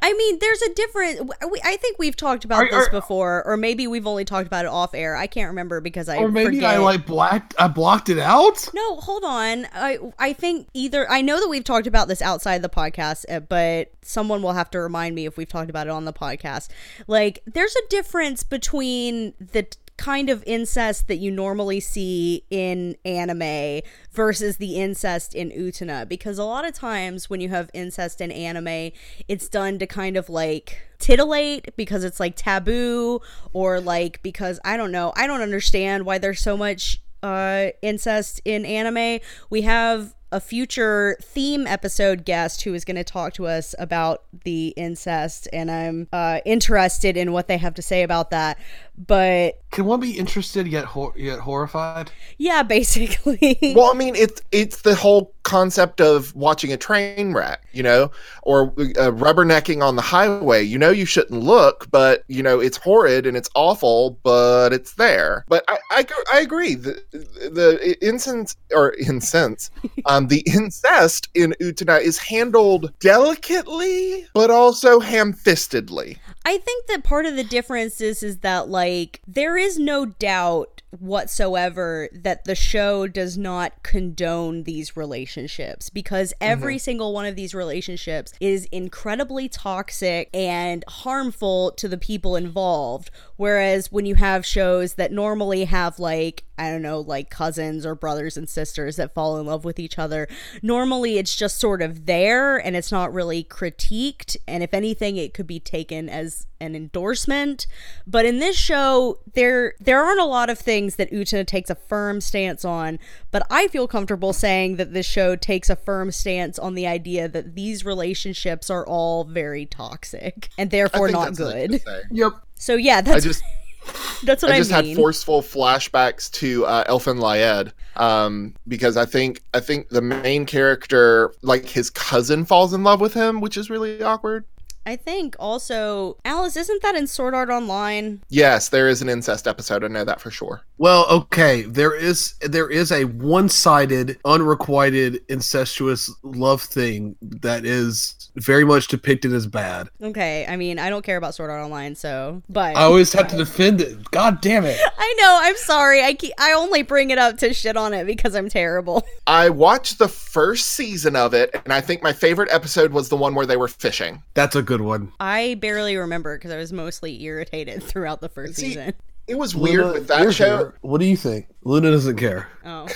I mean, there's a different. we- I think we've talked about Are- this are- before, or maybe we've only talked about it off air. I can't remember because I or maybe forget. I like blacked I blocked it out? No, hold on. I I think either I know that we've talked about this outside the podcast, uh, but someone will have to remind me if we've talked about it on the podcast. Like, there's a difference between the kind of incest that you normally see in anime versus the incest in Utena. because a lot of times when you have incest in anime it's done to kind of like titillate because it's like taboo or like because I don't know I don't understand why there's so much uh, incest in anime. We have a future theme episode guest who is going to talk to us about the incest, and I'm uh, interested in what they have to say about that. But Can one be interested yet hor- yet horrified? yeah, basically. [LAUGHS] Well, I mean, it's it's the whole concept of watching a train wreck, you know, or uh, rubbernecking on the highway. You know, you shouldn't look, but you know, it's horrid and it's awful, but it's there. But I I, I agree. The the incense or incense, [LAUGHS] um, Um, the incest in Utena is handled delicately, but also ham-fistedly. I think that part of the difference is is that like there is no doubt whatsoever that the show does not condone these relationships because mm-hmm. every single one of these relationships is incredibly toxic and harmful to the people involved whereas when you have shows that normally have like I don't know like cousins or brothers and sisters that fall in love with each other normally it's just sort of there and it's not really critiqued and if anything it could be taken as an endorsement but in this show there there aren't a lot of things that Utena takes a firm stance on but I feel comfortable saying that this show takes a firm stance on the idea that these relationships are all very toxic and therefore not that's good. Yep. So yeah I that's just [LAUGHS] that's what I, I just mean had forceful flashbacks to uh, Elfen Lied um, because I think I think the main character, like his cousin, falls in love with him, which is really awkward. I think also Alice isn't that in Sword Art Online Yes, there is an incest episode. I know that for sure. Well, okay, there is there is a one-sided, unrequited, incestuous love thing that is very much depicted as bad. Okay, I mean, I don't care about Sword Art Online, so but I always have to defend it. God damn it! [LAUGHS] I know, I'm sorry. I keep, I only bring it up to shit on it because I'm terrible. [LAUGHS] I watched the first season of it, and I think my favorite episode was the one where they were fishing. That's a good one. I barely remember because I was mostly irritated [LAUGHS] throughout the first See, season. It was weird with that show. here. What do you think? Luna doesn't care. Oh.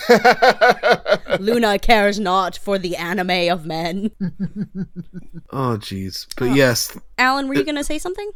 [LAUGHS] Luna cares not for the anime of men. [LAUGHS] Oh, jeez. But yes, Alan, were you going to say something?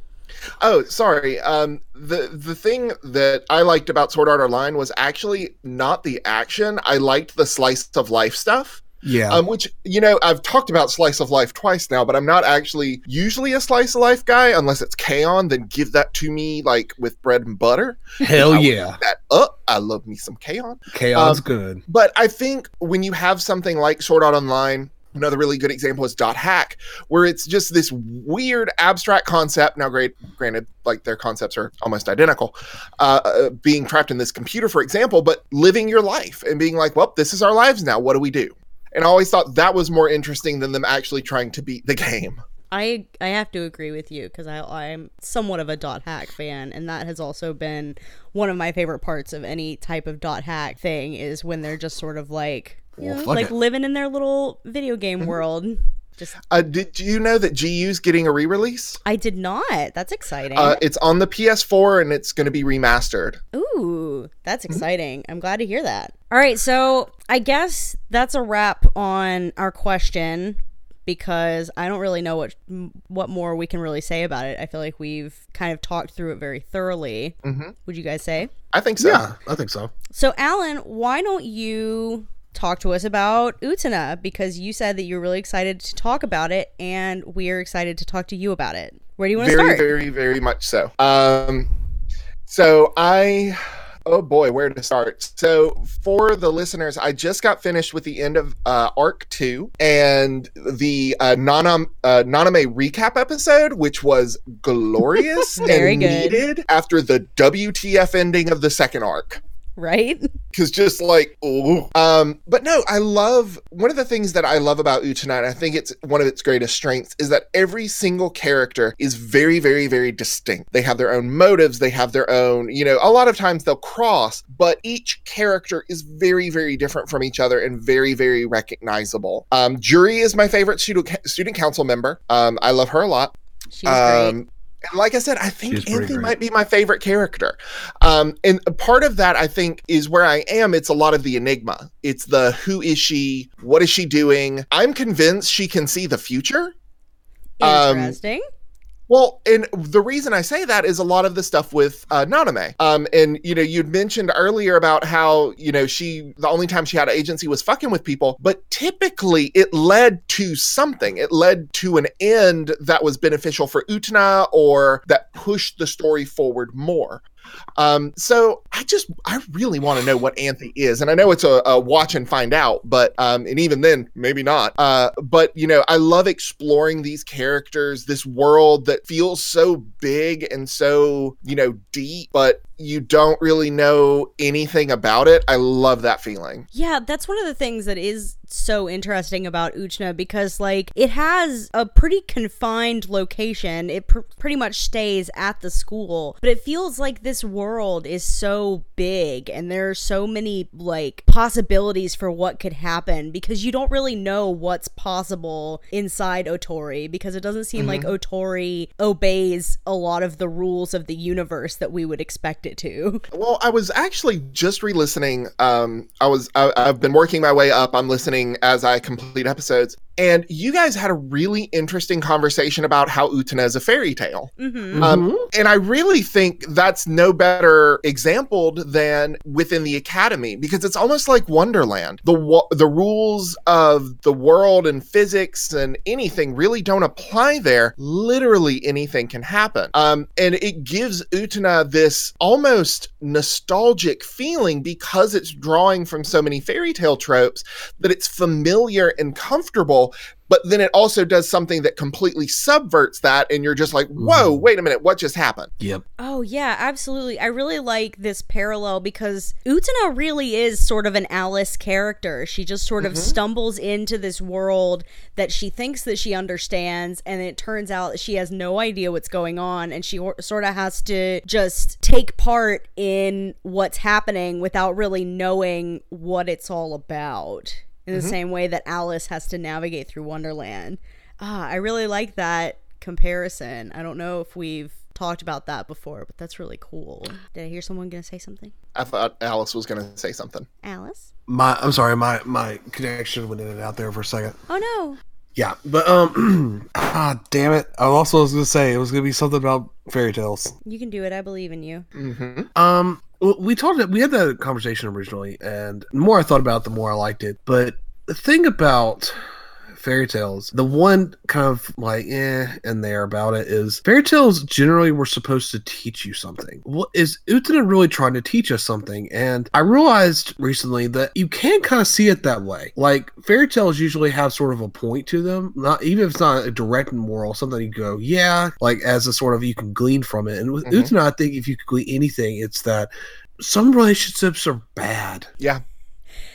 Oh, sorry. Um, the the thing that I liked about Sword Art Online was actually not the action. I liked the slice of life stuff. Yeah. Um, which you know I've talked about slice of life twice now, but I'm not actually usually a slice of life guy unless it's K-On! Then give that to me like with bread and butter. [LAUGHS] Hell yeah. That up. I love me some K-On! Chaos um, good. But I think when you have something like Sword Art Online, another really good example is Dot Hack, where it's just this weird abstract concept. Now, great, granted, like their concepts are almost identical, uh, uh, being trapped in this computer, for example, but living your life and being like, well, this is our lives now. What do we do? And I always thought that was more interesting than them actually trying to beat the game. I I have to agree with you because I I'm somewhat of a dot hack fan, and that has also been one of my favorite parts of any type of dot hack thing is when they're just sort of like you Well, know, like it. living in their little video game world. Just Uh, did you know that GU's getting a re-release? I did not. That's exciting. Uh, it's on the PS4 and it's going to be remastered. Ooh, that's Mm-hmm. exciting. I'm glad to hear that. All right, so I guess that's a wrap on our question because I don't really know what what more we can really say about it. I feel like we've kind of talked through it very thoroughly. hmm Would you guys say? I think so. Yeah, I think so. So, Alan, why don't you talk to us about Utena? Because you said that you're really excited to talk about it, and we're excited to talk to you about it. Where do you want to very start? very very much so um so i Oh boy, where to start? So, for the listeners, I just got finished with the end of uh, Arc 2 and the uh, Nanam, uh, Nanami recap episode, which was glorious [LAUGHS] Very and good. needed after the WTF ending of the second arc Right? [LAUGHS] because just like ooh. um but no i love one of the things that i love about utena and i think it's one of its greatest strengths is that every single character is very very very distinct they have their own motives they have their own you know a lot of times they'll cross but each character is very very different from each other and very very recognizable um juri is my favorite student student council member um i love her a lot She's great. Um, and like I said, I think Anthy great. might be my favorite character. Um, and part of that, I think, is where I am. It's a lot of the enigma. It's the who is she? What is she doing? I'm convinced she can see the future. um, Interesting. Well, and the reason I say that is a lot of the stuff with uh, Nanami. Um, and you know, you'd mentioned earlier about how you know she the only time she had agency was fucking with people, but typically it led to something. It led to an end that was beneficial for Utena or that pushed the story forward more. Um, so I just I really want to know what Anthy is, and I know it's a, a watch and find out, but um, and even then maybe not. Uh, but you know I love exploring these characters, this world that feels so big and so you know deep, but you don't really know anything about it. I love that feeling. Yeah, that's one of the things that is so interesting about Utena because, like, it has a pretty confined location. It pr- pretty much stays at the school, but it feels like this world is so big and there are so many, like, possibilities for what could happen because you don't really know what's possible inside Otori because it doesn't seem like mm-hmm. Otori obeys a lot of the rules of the universe that we would expect it to. [LAUGHS] Well, I was actually just re-listening. Um, I was I, I've been working my way up. I'm listening as I complete episodes, and you guys had a really interesting conversation about how Utena is a fairy tale. Mm-hmm. Um, and I really think that's no better exampled than within the academy because it's almost like Wonderland. The wa- the rules of the world and physics and anything really don't apply there. Literally anything can happen. Um, and it gives Utena this almost nostalgic feeling because it's drawing from so many fairy tale tropes that it's familiar and comfortable but then it also does something that completely subverts that and you're just like whoa Mhm. wait a minute what just happened Yep. Oh yeah, absolutely. I really like this parallel because Utena really is sort of an Alice character. She just sort of Mhm. stumbles into this world that she thinks that she understands and it turns out that she has no idea what's going on and she or- sort of has to just take part in what's happening without really knowing what it's all about. In the Mhm. same way that Alice has to navigate through Wonderland. Ah, I really like that comparison. I don't know if we've talked about that before, but that's really cool. Did I hear someone gonna say something? i thought alice was going to say something Alice? My I'm sorry, my my connection went in and out there for a second. Oh no. Yeah, but um, [CLEARS THROAT] ah, damn it! I also was gonna say it was gonna be something about fairy tales. You can do it. I believe in you. hmm Um, well, we talked. We had that conversation originally, and the more I thought about it, the more I liked it. But the thing about fairy tales, the one kind of like eh in there about it is fairy tales generally were supposed to teach you something. What is Utena really trying to teach us something? And I realized recently that you can kind of see it that way. Like fairy tales usually have sort of a point to them, not even if it's not a direct moral, something you go, yeah, like as a sort of you can glean from it. And with Mhm. Utena, I think if you could glean anything, it's that some relationships are bad. yeah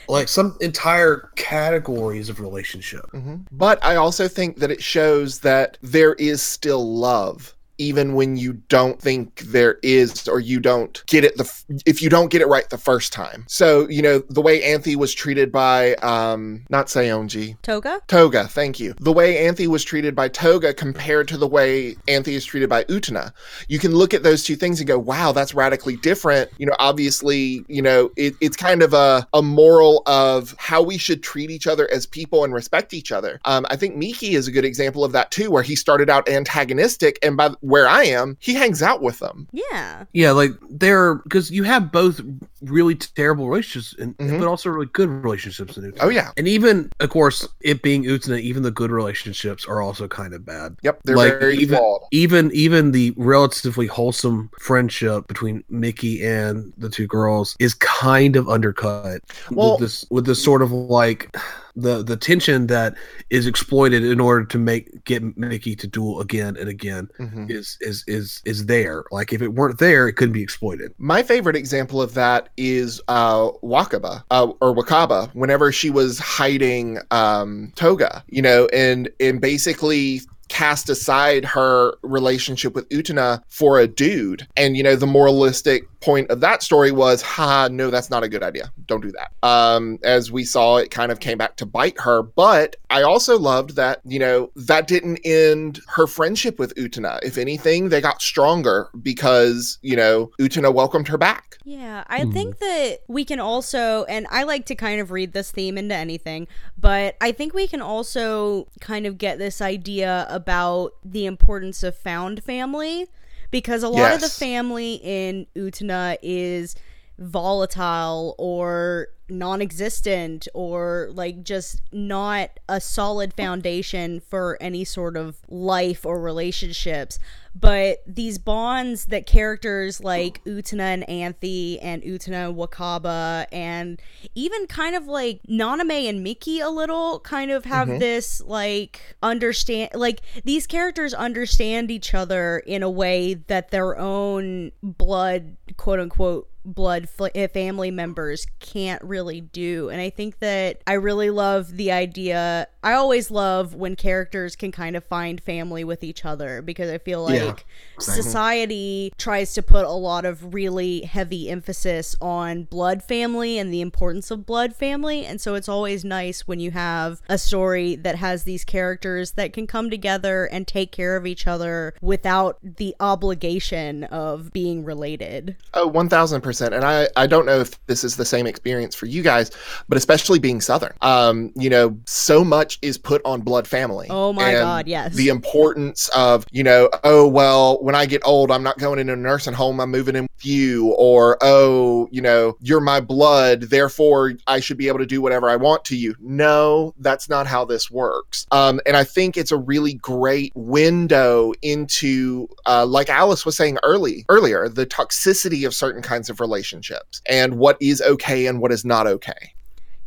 Like some entire categories of relationship. hmm but i also think that it shows that there is still love even when you don't think there is or you don't get it the f- if you don't get it right the first time so you know the way anthy was treated by um not Saionji Toga? Toga, thank you. The way Anthy was treated by Toga compared to the way Anthy is treated by Utena. You can look at those two things and go, wow, that's radically different. You know, obviously, you know, it, it's kind of a, a moral of how we should treat each other as people and respect each other. Um, I think Miki is a good example of that too, where he started out antagonistic and by where I am, he hangs out with them. Yeah. Yeah, like they're because you have both really terrible relationships, and, Mhm. but also really good relationships in Utena. Oh yeah. and even of course, it being Utena, even the good relationships are also kind of bad. Yep. They're Like, very even- flawed. Even even the relatively wholesome friendship between Miki and the two girls is kind of undercut Well- with this with this sort of like the the tension that is exploited in order to make get Miki to duel again and again Mhm. is is is is there. Like if it weren't there, it couldn't be exploited. My favorite example of that is uh, Wakaba uh, or Wakaba. Whenever she was hiding um, Toga, you know, and and basically cast aside her relationship with Utena for a dude. And you know, the moralistic point of that story was, "Ha, no, that's not a good idea. Don't do that." Um, as we saw, it kind of came back to bite her. But I also loved that you know that didn't end her friendship with Utena. If anything, they got stronger because you know Utena welcomed her back. Yeah, I Hmm. think that we can also, and I like to kind of read this theme into anything, but I think we can also kind of get this idea about the importance of found family because a lot of the family in Utena is volatile or non-existent or like just not a solid foundation for any sort of life or relationships but these bonds that characters like Utena and Anthy and Utena and Wakaba and even kind of like Nanami and Miki a little kind of have Mhm. this like understand like these characters understand each other in a way that their own blood quote unquote blood fl- eh, family members can't really do. And i think that i really love the idea. I always love when characters can kind of find family with each other because i feel like Yeah, society tries to put a lot of really heavy emphasis on blood family and the importance of blood family. And so it's always nice when you have a story that has these characters that can come together and take care of each other without the obligation of being related. Oh, 1000%. And I, I don't know if this is the same experience for you guys, but especially being Southern. Um, you know, so much is put on blood family. Oh my And God, yes. The importance of, you know, oh, well, when I get old, I'm not going into a nursing home, I'm moving in with you. Or, oh, you know, you're my blood, therefore I should be able to do whatever I want to you. No, that's not how this works. Um, and I think it's a really great window into, uh, like Alice was saying early earlier, the toxicity of certain kinds of relationships and what is okay and what is not okay.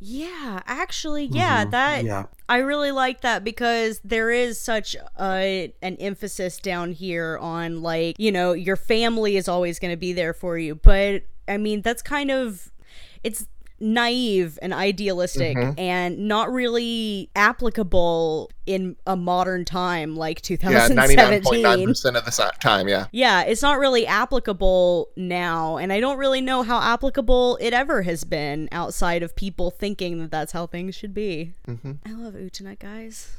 Yeah, actually, yeah, Mhm. that yeah. I really like that because there is such a an emphasis down here on like, you know, your family is always going to be there for you, but I mean, that's kind of it's naive and idealistic Mhm. and not really applicable in a modern time like Yeah, 2017. 99.9% of the time. Yeah. Yeah, it's not really applicable now, and I don't really know how applicable it ever has been outside of people thinking that that's how things should be. Mm-hmm. I love Utena, guys.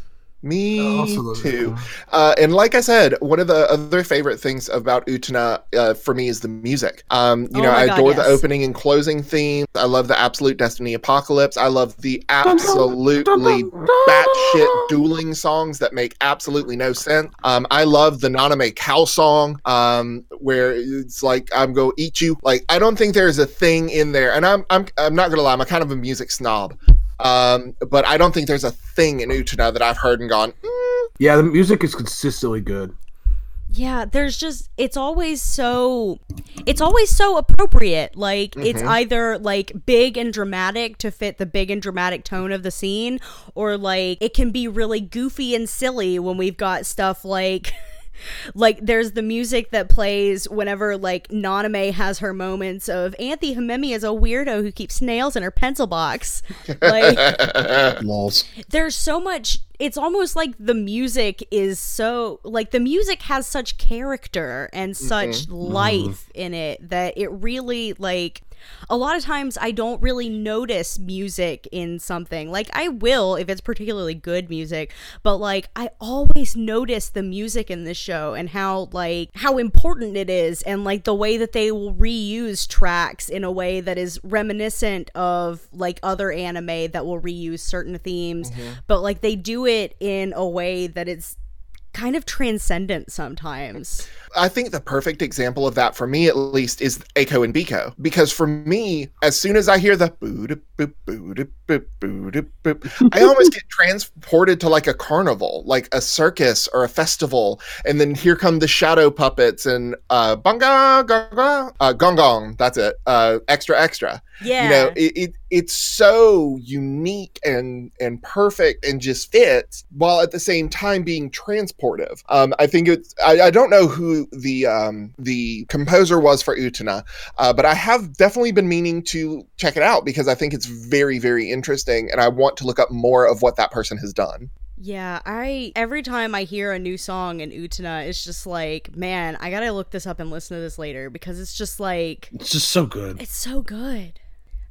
Me I also love it. too. Uh, and like I said, one of the other favorite things about Utena uh, for me is the music. Um, you Oh know, I God, adore the opening and closing themes. I love the Absolute Destiny Apocalypse. I love the absolutely batshit dueling songs that make absolutely no sense. Um, I love the Nanami cow song, um, where it's like I'm go eat you. Like I don't think there's a thing in there, and I'm I'm I'm not gonna lie, I'm a kind of a music snob. Um, but I don't think there's a thing in Utena that I've heard and gone. "Mm, Yeah, the music is consistently good. Yeah, there's just it's always so it's always so appropriate. Like it's Mhm. either like big and dramatic to fit the big and dramatic tone of the scene or like it can be really goofy and silly when we've got stuff like [LAUGHS] like there's the music that plays whenever like Nanami has her moments of Anthy Himemi is a weirdo who keeps snails in her pencil box. [LAUGHS] Like Lols. there's so much it's almost like the music is so like the music has such character and such mm-hmm. life mm-hmm. in it that it really like a lot of times I don't really notice music in something. Like I will if it's particularly good music, but like I always notice the music in this show and how like how important it is and like the way that they will reuse tracks in a way that is reminiscent of like other anime that will reuse certain themes, mm-hmm. but like they do it in a way that it's kind of transcendent sometimes. I think the perfect example of that for me, at least, is A-ko and B-ko. Because for me, as soon as I hear the boo, I almost get transported to like a carnival, like a circus or a festival, and then here come the shadow puppets and uh, banga, gong, uh, gong gong. That's it. Uh, extra, extra. Yeah. You know, it, it it's so unique and and perfect and just fits while at the same time being transportive. Um, I think it's I, I don't know who the um, the composer was for Utena, uh, but I have definitely been meaning to check it out because I think it's very very interesting and I want to look up more of what that person has done. Yeah, I every time I hear a new song in Utena, it's just like, man, I gotta look this up and listen to this later because it's just like It's just so good. it's so good.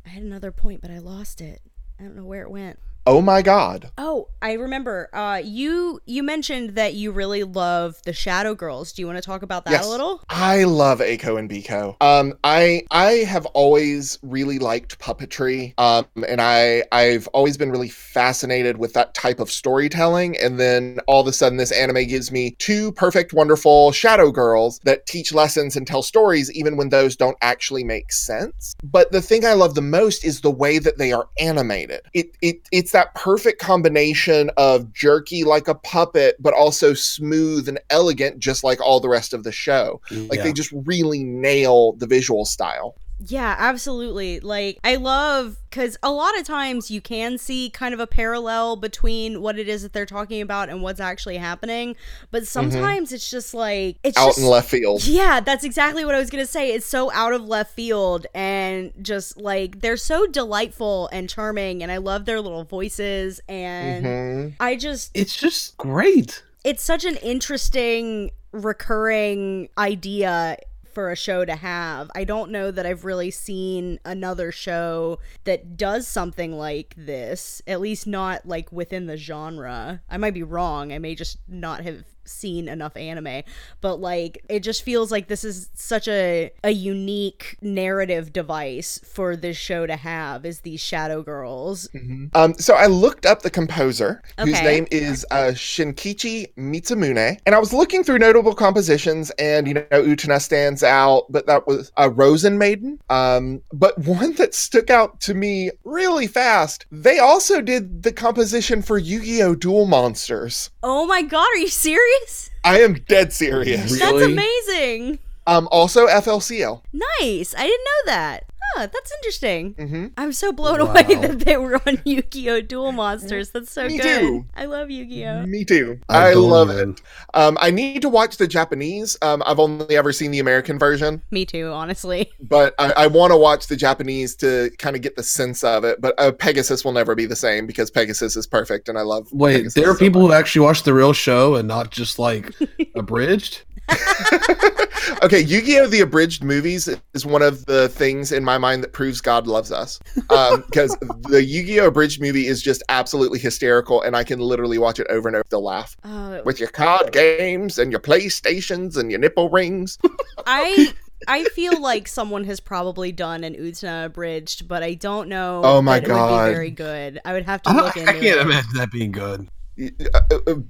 I had another point, but I lost it. I don't know where it went. Oh my god. Oh, I remember. Uh, you you mentioned that you really love the Shadow Girls. Do you want to talk about that Yes. a little? I love A-ko and B-ko. Um, I I have always really liked puppetry. Um, and I I've always been really fascinated with that type of storytelling. And then all of a sudden, this anime gives me two perfect, wonderful shadow girls that teach lessons and tell stories, even when those don't actually make sense. But the thing I love the most is the way that they are animated. It it it's that perfect combination of jerky like a puppet, but also smooth and elegant, just like all the rest of the show. Like Yeah. they just really nail the visual style. Yeah, absolutely. Like, I love because a lot of times you can see kind of a parallel between what it is that they're talking about and what's actually happening, but sometimes it's just like it's Out just in left field. Yeah, that's exactly what I was going to say. It's so out of left field and just like they're so delightful and charming and I love their little voices and Mhm. I just It's just great. it's such an interesting recurring idea for a show to have. I don't know that I've really seen another show that does something like this, at least not like within the genre. I might be wrong. I may just not have seen enough anime, but like it just feels like this is such a a unique narrative device for this show to have is these shadow girls. Um, so I looked up the composer, whose name is uh, Shinkichi Mitsumune, and I was looking through notable compositions, and you know Utena stands out, but that was a Rosen Maiden. Um, but [LAUGHS] one that stuck out to me really fast. They also did the composition for Yu-Gi-Oh! Duel Monsters. Oh my god, are you serious? I am dead serious. Really? That's amazing. Um, also FLCL. Nice. I didn't know that. Huh, that's interesting. hmm I'm so blown Wow. away [LAUGHS] that they were on [LAUGHS] Yu-Gi-Oh! Duel Monsters. That's so Me good. too. I love Yu-Gi-Oh! Me too. I, don't love even- it. Um, I need to watch the Japanese. Um, I've only ever seen the American version. Me too, honestly. [LAUGHS] but I, I want to watch the Japanese to kind of get the sense of it. But uh, Pegasus will never be the same because Pegasus is perfect, and I love. Wait, Pegasus there are so people who actually watch the real show and not just like abridged? Much. [LAUGHS] okay, Yu-Gi-Oh! The abridged movies is one of the things in my mind that proves God loves us, um, because the Yu-Gi-Oh! abridged movie is just absolutely hysterical, and I can literally watch it over and over to laugh Oh, with your card games and your PlayStations and your nipple rings. [LAUGHS] I I feel like someone has probably done an Utena abridged, but I don't know. Oh my that It would God. be very good. I would have to I, look I into can't it. imagine that being good.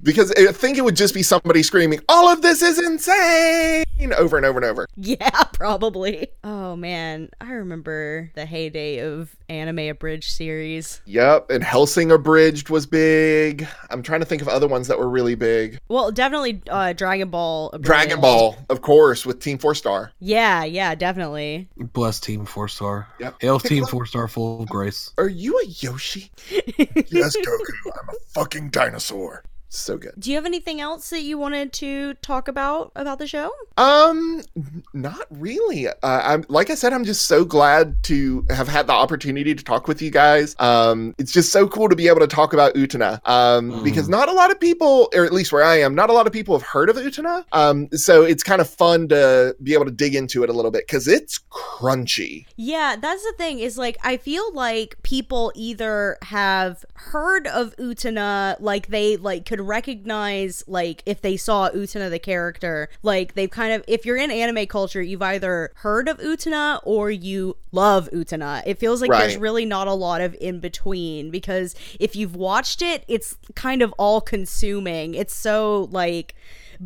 Because I think it would just be somebody screaming, "All of this is insane!" over and over and over. Yeah, [LAUGHS] probably. Oh man, I remember the heyday of anime abridged series. Yep, and Hellsing Abridged was big. I'm trying to think of other ones that were really big. Well, definitely uh, Dragon Ball. Abridged. Dragon Ball, of course, with Team Four Star. Yeah, yeah, definitely. Bless Team Four Star. Yep. Hail Team Four Star full of grace. Are you a Yoshi? [LAUGHS] yes, Goku. I'm a fucking dinosaur dinosaur. So good. Do you have anything else that you wanted to talk about about the show? Um, not really. Uh, I'm like I said, I'm just so glad to have had the opportunity to talk with you guys. Um, it's just so cool to be able to talk about Utena. Um, Mm. because not a lot of people, or at least where I am, not a lot of people have heard of Utena. Um, so it's kind of fun to be able to dig into it a little bit because it's crunchy. Yeah, that's the thing is like I feel like people either have heard of Utena, like they like could recognize like if they saw Utena the character, like they've kind of if you're in anime culture, you've either heard of Utena or you love Utena. It feels like right. there's really not a lot of in between because if you've watched it, it's kind of all consuming. It's so like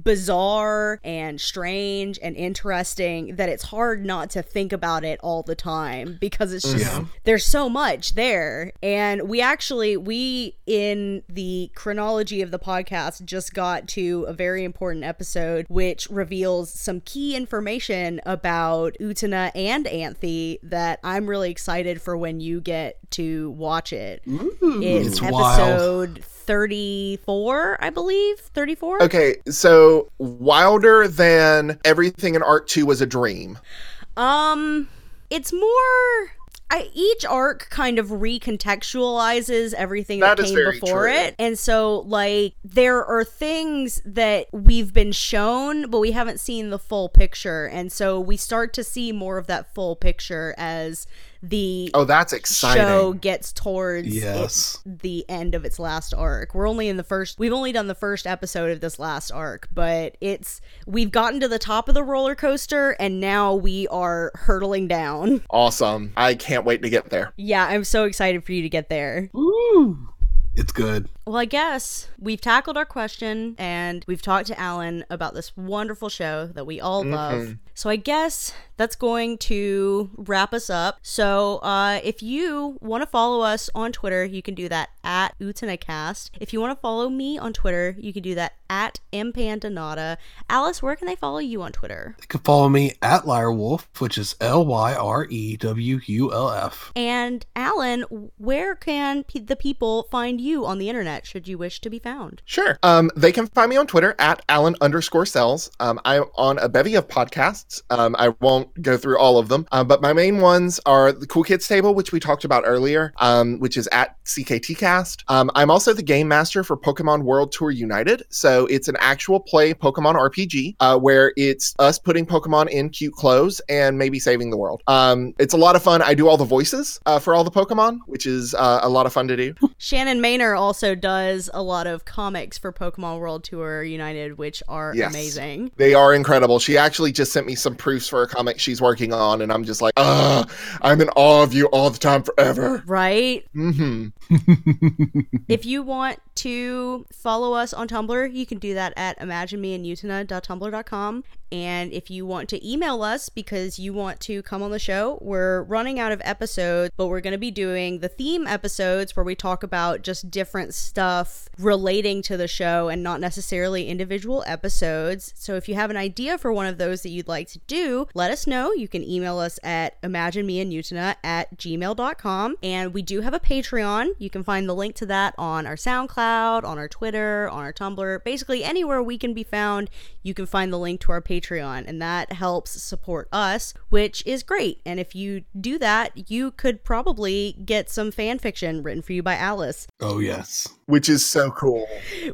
bizarre and strange and interesting that it's hard not to think about it all the time because it's just yeah. there's so much there and we actually we in the chronology of the podcast just got to a very important episode which reveals some key information about Utena and Anthy that I'm really excited for when you get to watch it. Ooh, it's, it's episode wild. 34, I believe. 34? Okay, so wilder than everything in Arc 2 was a dream. Um, it's more I, each arc kind of recontextualizes everything that, that came before true. it. And so, like, there are things that we've been shown, but we haven't seen the full picture. And so we start to see more of that full picture as the oh that's exciting show gets towards yes. The end of its last arc we're only in the first we've only done the first episode of this last arc but it's we've gotten to the top of the roller coaster and now we are hurtling down awesome i can't wait to get there yeah i'm so excited for you to get there Ooh. It's good. Well, I guess we've tackled our question and we've talked to Alan about this wonderful show that we all love. Mm-hmm. So I guess that's going to wrap us up. So uh, if you want to follow us on Twitter, you can do that at UtenaCast. If you want to follow me on Twitter, you can do that at mpandanata. Alice, where can they follow you on Twitter? They can follow me at Lyrewulf, which is L Y R E W U L F. And Alan, where can p- the people find you on the internet should you wish to be found? Sure. Um, they can find me on Twitter at Alan underscore cells. Um, I'm on a bevy of podcasts podcasts. Um, I won't go through all of them, uh, but my main ones are the Cool Kids Table, which we talked about earlier, um, which is at CKTcast. Um, I'm also the game master for Pokemon World Tour United. So it's an actual play Pokemon RPG uh, where it's us putting Pokemon in cute clothes and maybe saving the world. Um, it's a lot of fun. I do all the voices uh, for all the Pokemon, which is uh, a lot of fun to do. [LAUGHS] Shannon Maynor also does a lot of comics for Pokemon World Tour United, which are yes, amazing. They are incredible. She actually just sent me some proofs for a comic she's working on, and I'm just like, ah, I'm in awe of you all the time forever. Right? Mm-hmm. [LAUGHS] if you want to follow us on Tumblr, you can do that at imaginemeandutena.tumblr.com. And if you want to email us because you want to come on the show, we're running out of episodes, but we're going to be doing the theme episodes where we talk about just different stuff relating to the show and not necessarily individual episodes. So if you have an idea for one of those that you'd like to do, let us know. You can email us at imaginemeandutena at gmail.com. And we do have a Patreon. You can find the link to that on our SoundCloud, on our Twitter, on our Tumblr, basically anywhere we can be found, you can find the link to our Patreon, and that helps support us, which is great. And if you do that, you could probably get some fan fiction written for you by Alice. Oh, yes. Which is so cool.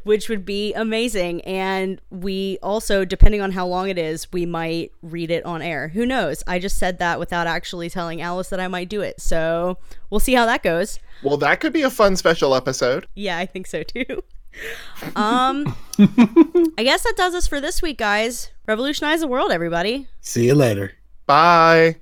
Which would be amazing. And we also, depending on how long it is, we might read it on air. Who knows? I just said that without actually telling Alice that I might do it. So we'll see how that goes. Well, that could be a fun special episode. Yeah, I think so too. [LAUGHS] um [LAUGHS] I guess that does us for this week, guys. Revolutionize the world, everybody. See you later. Bye.